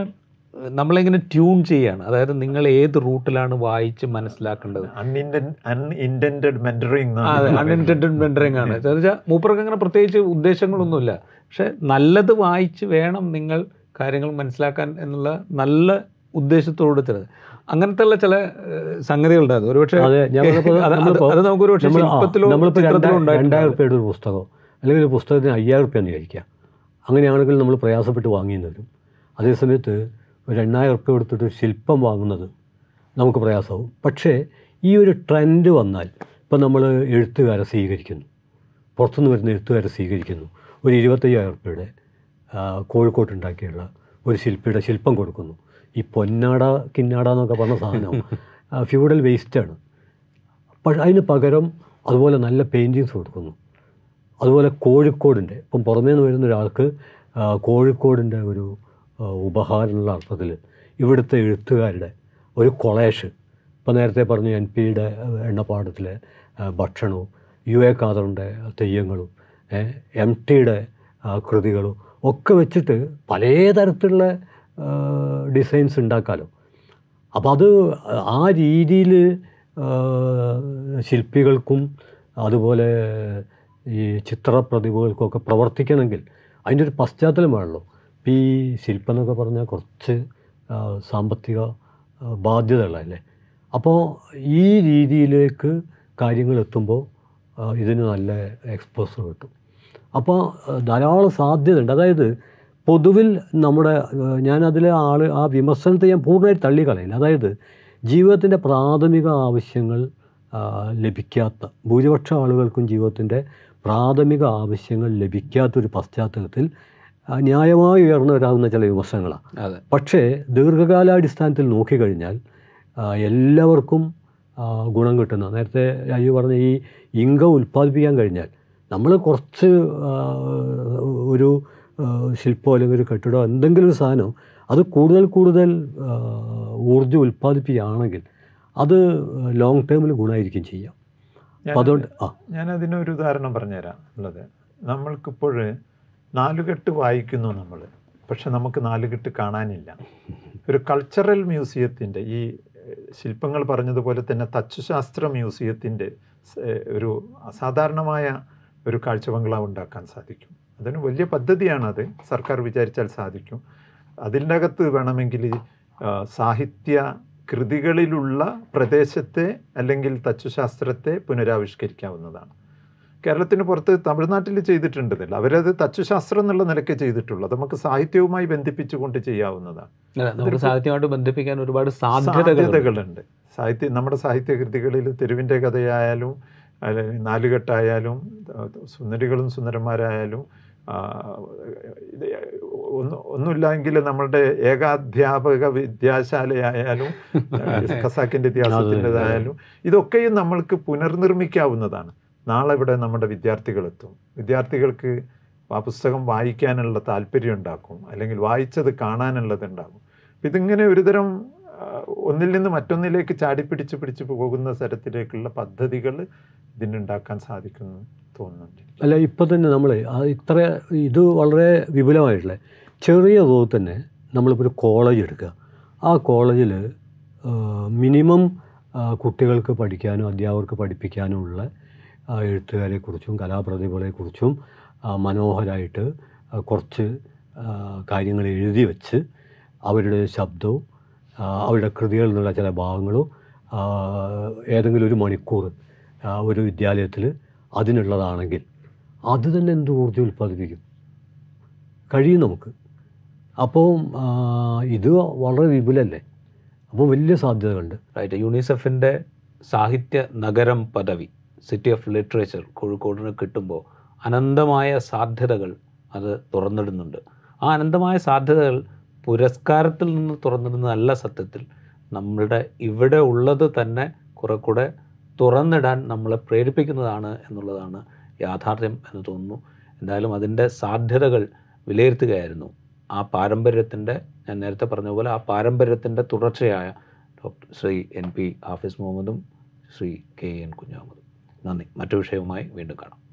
നമ്മളിങ്ങനെ ട്യൂൺ ചെയ്യാണ്. അതായത് നിങ്ങൾ ഏത് റൂട്ടിലാണ് വായിച്ച് മനസ്സിലാക്കേണ്ടത്. അൺഇന്റന്റഡ് മെന്ററിങ് അതെ അൺഇന്റന്റഡ് മെന്ററിങ് ആണ്. വെച്ചാൽ മൂപ്പർക്ക് അങ്ങനെ പ്രത്യേകിച്ച് ഉദ്ദേശങ്ങളൊന്നുമില്ല. പക്ഷെ നല്ലത് വായിച്ച് വേണം നിങ്ങൾ കാര്യങ്ങൾ മനസ്സിലാക്കാൻ എന്നുള്ള നല്ല ഉദ്ദേശത്തോട് ചിലത് അങ്ങനത്തെ ഉള്ള ചില സംഗതികളുണ്ടായിരുന്നു ഒരുപക്ഷെ ഞാൻ അത് നമുക്ക് ഒരുപക്ഷെ രണ്ടായിരം. ഒരു പുസ്തകം. അല്ലെങ്കിൽ ഒരു പുസ്തകത്തിന് അയ്യായിരം റുപ്യ എന്ന് വിചാരിക്കാം അങ്ങനെയാണെങ്കിൽ നമ്മൾ പ്രയാസപ്പെട്ട് വാങ്ങിയെന്ന് വരും. അതേസമയത്ത് ഒരു എണ്ണായിരം റുപ്യ കൊടുത്തിട്ട് ശില്പം വാങ്ങുന്നത് നമുക്ക് പ്രയാസമാവും. പക്ഷേ ഈ ഒരു ട്രെൻഡ് വന്നാൽ ഇപ്പം നമ്മൾ എഴുത്തുകാരെ സ്വീകരിക്കുന്നു. പുറത്തുനിന്ന് വരുന്ന എഴുത്തുകാരെ സ്വീകരിക്കുന്നു. ഒരു ഇരുപത്തയ്യായിരം ഉറുപ്പ്യയുടെ കോഴിക്കോട്ടുണ്ടാക്കിയുള്ള ഒരു ശില്പിയുടെ ശില്പം കൊടുക്കുന്നു. ഈ പൊന്നാട കിന്നാട എന്നൊക്കെ പറഞ്ഞ സാധനം ഫ്യൂഡൽ വേസ്റ്റാണ് പക്ഷെ അതിന് പകരം അതുപോലെ നല്ല പെയിന്റിങ്സ് കൊടുക്കുന്നു. അതുപോലെ കോഴിക്കോടിന്റെ ഇപ്പം പുറമേ നിന്ന് വരുന്ന ഒരാൾക്ക് കോഴിക്കോടിന്റെ ഒരു ആ, ഉപഹാരം എന്നുള്ള അർത്ഥത്തിൽ ഇവിടുത്തെ എഴുത്തുകാരുടെ ഒരു കൊളേഷ്. ഇപ്പം നേരത്തെ പറഞ്ഞു എൻ പിയുടെ എണ്ണപ്പാടത്തിലെ ഭക്ഷണവും യു എ ഖാദറിന്റെ തെയ്യങ്ങളും എം ടിയുടെ കൃതികളും ഒക്കെ വെച്ചിട്ട് പല തരത്തിലുള്ള ഡിസൈൻസ് ഉണ്ടാക്കാമല്ലോ അപ്പോൾ അത് ആ രീതിയിൽ ശില്പികൾക്കും അതുപോലെ ഈ ചിത്രപ്രതിഭകൾക്കൊക്കെ പ്രവർത്തിക്കണമെങ്കിൽ അതിന്റെ ഒരു പശ്ചാത്തലം വേണമല്ലോ ഇപ്പം ഈ ശില്പം എന്നൊക്കെ പറഞ്ഞാൽ കുറച്ച് സാമ്പത്തിക ബാധ്യതകളല്ലേ? അപ്പോൾ ഈ രീതിയിലേക്ക് കാര്യങ്ങൾ എത്തുമ്പോൾ ഇതിന് നല്ല എക്സ്പോസർ കിട്ടും. അപ്പോൾ ധാരാളം സാധ്യതയുണ്ട്. അതായത് പൊതുവിൽ നമ്മുടെ ഞാനതിലെ ആൾ ആ വിമർശനത്തെ ഞാൻ പൂർണമായിട്ട് തള്ളിക്കളയില്ല. അതായത് ജീവിതത്തിന്റെ പ്രാഥമിക ആവശ്യങ്ങൾ ലഭിക്കാത്ത ഭൂരിപക്ഷം ആളുകൾക്കും ജീവിതത്തിന്റെ പ്രാഥമിക ആവശ്യങ്ങൾ ലഭിക്കാത്തൊരു പശ്ചാത്തലത്തിൽ ന്യായമായി ഉയർന്നു വരാവുന്ന ചില വിമർശനങ്ങളാണ് അതെ. പക്ഷേ ദീർഘകാലാടിസ്ഥാനത്തിൽ നോക്കിക്കഴിഞ്ഞാൽ എല്ലാവർക്കും ഗുണം കിട്ടുന്ന നേരത്തെ രാജു പറഞ്ഞ ഈ ഇൻകം ഉൽപ്പാദിപ്പിക്കാൻ കഴിഞ്ഞാൽ നമ്മൾ കുറച്ച് ഒരു ശില്പം ശില്പമോ അല്ലെങ്കിൽ ഒരു കെട്ടിടമോ എന്തെങ്കിലും ഒരു സാധനം അത് കൂടുതൽ കൂടുതൽ ഊർജം ഉൽപ്പാദിപ്പിക്കുകയാണെങ്കിൽ അത് ലോങ് ടേമിൽ ഗുണമായിരിക്കും ചെയ്യാം. അപ്പം അതുകൊണ്ട് ആ. ഞാൻ അതിനൊരു ഉദാഹരണം പറഞ്ഞുതരാം. ഉള്ളത് നമ്മൾക്കിപ്പോൾ നാലുകെട്ട് വായിക്കുന്നു നമ്മൾ പക്ഷെ നമുക്ക് നാലുകെട്ട് കാണാനില്ല. ഒരു കൾച്ചറൽ മ്യൂസിയത്തിന്റെ ഈ ശില്പങ്ങൾ പറഞ്ഞതുപോലെ തന്നെ തച്ചുശാസ്ത്ര മ്യൂസിയത്തിന്റെ ഒരു അസാധാരണമായ ഒരു കാഴ്ച ബംഗ്ലാവ് ഉണ്ടാക്കാൻ സാധിക്കും. അതിന് വലിയ പദ്ധതിയാണത് സർക്കാർ വിചാരിച്ചാൽ സാധിക്കും. അതിന്റെ അകത്ത് വേണമെങ്കിൽ സാഹിത്യ കൃതികളിലുള്ള പ്രദേശത്തെ അല്ലെങ്കിൽ തച്ചുശാസ്ത്രത്തെ പുനരാവിഷ്കരിക്കാവുന്നതാണ്. കേരളത്തിന് പുറത്ത് തമിഴ്നാട്ടിൽ ചെയ്തിട്ടുണ്ട് ഇതിൽ അവരത് തച്ചുശാസ്ത്രം എന്നുള്ള നിലയ്ക്ക് ചെയ്തിട്ടുള്ളൂ അത് നമുക്ക് സാഹിത്യവുമായി ബന്ധിപ്പിച്ചുകൊണ്ട് ചെയ്യാവുന്നതാണ്. നമുക്ക് സാഹിത്യമായിട്ട് ബന്ധിപ്പിക്കാൻ ഒരുപാട് സാധ്യതകളുണ്ട്. സാഹിത്യ നമ്മുടെ സാഹിത്യകൃതികളിൽ തെരുവിന്റെ കഥയായാലും അല്ലെങ്കിൽ നാലുകെട്ടായാലും സുന്ദരികളും സുന്ദരന്മാരായാലും ഒന്ന് ഒന്നുമില്ലെങ്കിൽ നമ്മളുടെ ഏകാധ്യാപക വിദ്യാശാലയായാലും ഖസാക്കിന്റെ ഇതിഹാസത്തിന്റെതായാലും ഇതൊക്കെയും നമ്മൾക്ക് പുനർനിർമ്മിക്കാവുന്നതാണ്. നാളെ ഇവിടെ നമ്മുടെ വിദ്യാർത്ഥികളെത്തും. വിദ്യാർത്ഥികൾക്ക് ആ പുസ്തകം വായിക്കാനുള്ള താല്പര്യം ഉണ്ടാക്കും അല്ലെങ്കിൽ വായിച്ചത് കാണാനുള്ളത് ഉണ്ടാകും ഇതിങ്ങനെ ഒരുതരം ഒന്നിൽ നിന്ന് മറ്റൊന്നിലേക്ക് ചാടിപ്പിടിച്ച് പിടിച്ച് പോകുന്ന തരത്തിലേക്കുള്ള പദ്ധതികൾ ഇതിനുണ്ടാക്കാൻ സാധിക്കുന്നു തോന്നുന്നുണ്ട്. അല്ല ഇപ്പോൾ തന്നെ നമ്മൾ ഇത്ര ഇത് വളരെ വിപുലമായിട്ടുള്ള ചെറിയ തോതിൽ തന്നെ നമ്മളിപ്പോൾ ഒരു കോളേജ് എടുക്കുക. ആ കോളേജിൽ മിനിമം കുട്ടികൾക്ക് പഠിക്കാനും അധ്യാപകർക്ക് പഠിപ്പിക്കാനും ഉള്ള ആ, എഴുത്തുകാരെക്കുറിച്ചും കലാപ്രതിഭകളെക്കുറിച്ചും മനോഹരായിട്ട് കുറച്ച് കാര്യങ്ങൾ എഴുതി വെച്ച് അവരുടെ ശബ്ദവും അവരുടെ കൃതികളിൽ നിന്നുള്ള ചില ഭാഗങ്ങളും ഏതെങ്കിലും ഒരു മണിക്കൂർ ഒരു വിദ്യാലയത്തിൽ അതിനുള്ളതാണെങ്കിൽ അത് തന്നെ എന്ത് ഊർജം ഉൽപ്പാദിപ്പിക്കും? കഴിയും നമുക്ക്. അപ്പോൾ ഇത് വളരെ വിപുലല്ലേ? അപ്പോൾ വലിയ സാധ്യതകളുണ്ട്. റൈറ്റ് യൂണിസെഫിന്റെ സാഹിത്യ നഗരം പദവി. സിറ്റി ഓഫ് ലിറ്ററേച്ചർ കോഴിക്കോടിന് കിട്ടുമ്പോൾ അനന്തമായ സാധ്യതകൾ അത് തുറന്നിടുന്നുണ്ട്. ആ അനന്തമായ സാധ്യതകൾ പുരസ്കാരത്തിൽ നിന്ന് തുറന്നിടുന്നതല്ല സത്യത്തിൽ. നമ്മളുടെ ഇവിടെ ഉള്ളത് തന്നെ കുറെ കൂടെ തുറന്നിടാൻ നമ്മളെ പ്രേരിപ്പിക്കുന്നതാണ് എന്നുള്ളതാണ് യാഥാർത്ഥ്യം എന്ന് തോന്നുന്നു. എന്തായാലും അതിന്റെ സാധ്യതകൾ വിലയിരുത്തുകയായിരുന്നു. ആ പാരമ്പര്യത്തിന്റെ ഞാൻ നേരത്തെ പറഞ്ഞ പോലെ ആ പാരമ്പര്യത്തിന്റെ തുടർച്ചയായ doctor Shri N P Hafiz മുഹമ്മദും ശ്രീ കെ എൻ കുഞ്ഞാമതും. നന്ദി. മറ്റു വിഷയവുമായി വീണ്ടും കാണാം.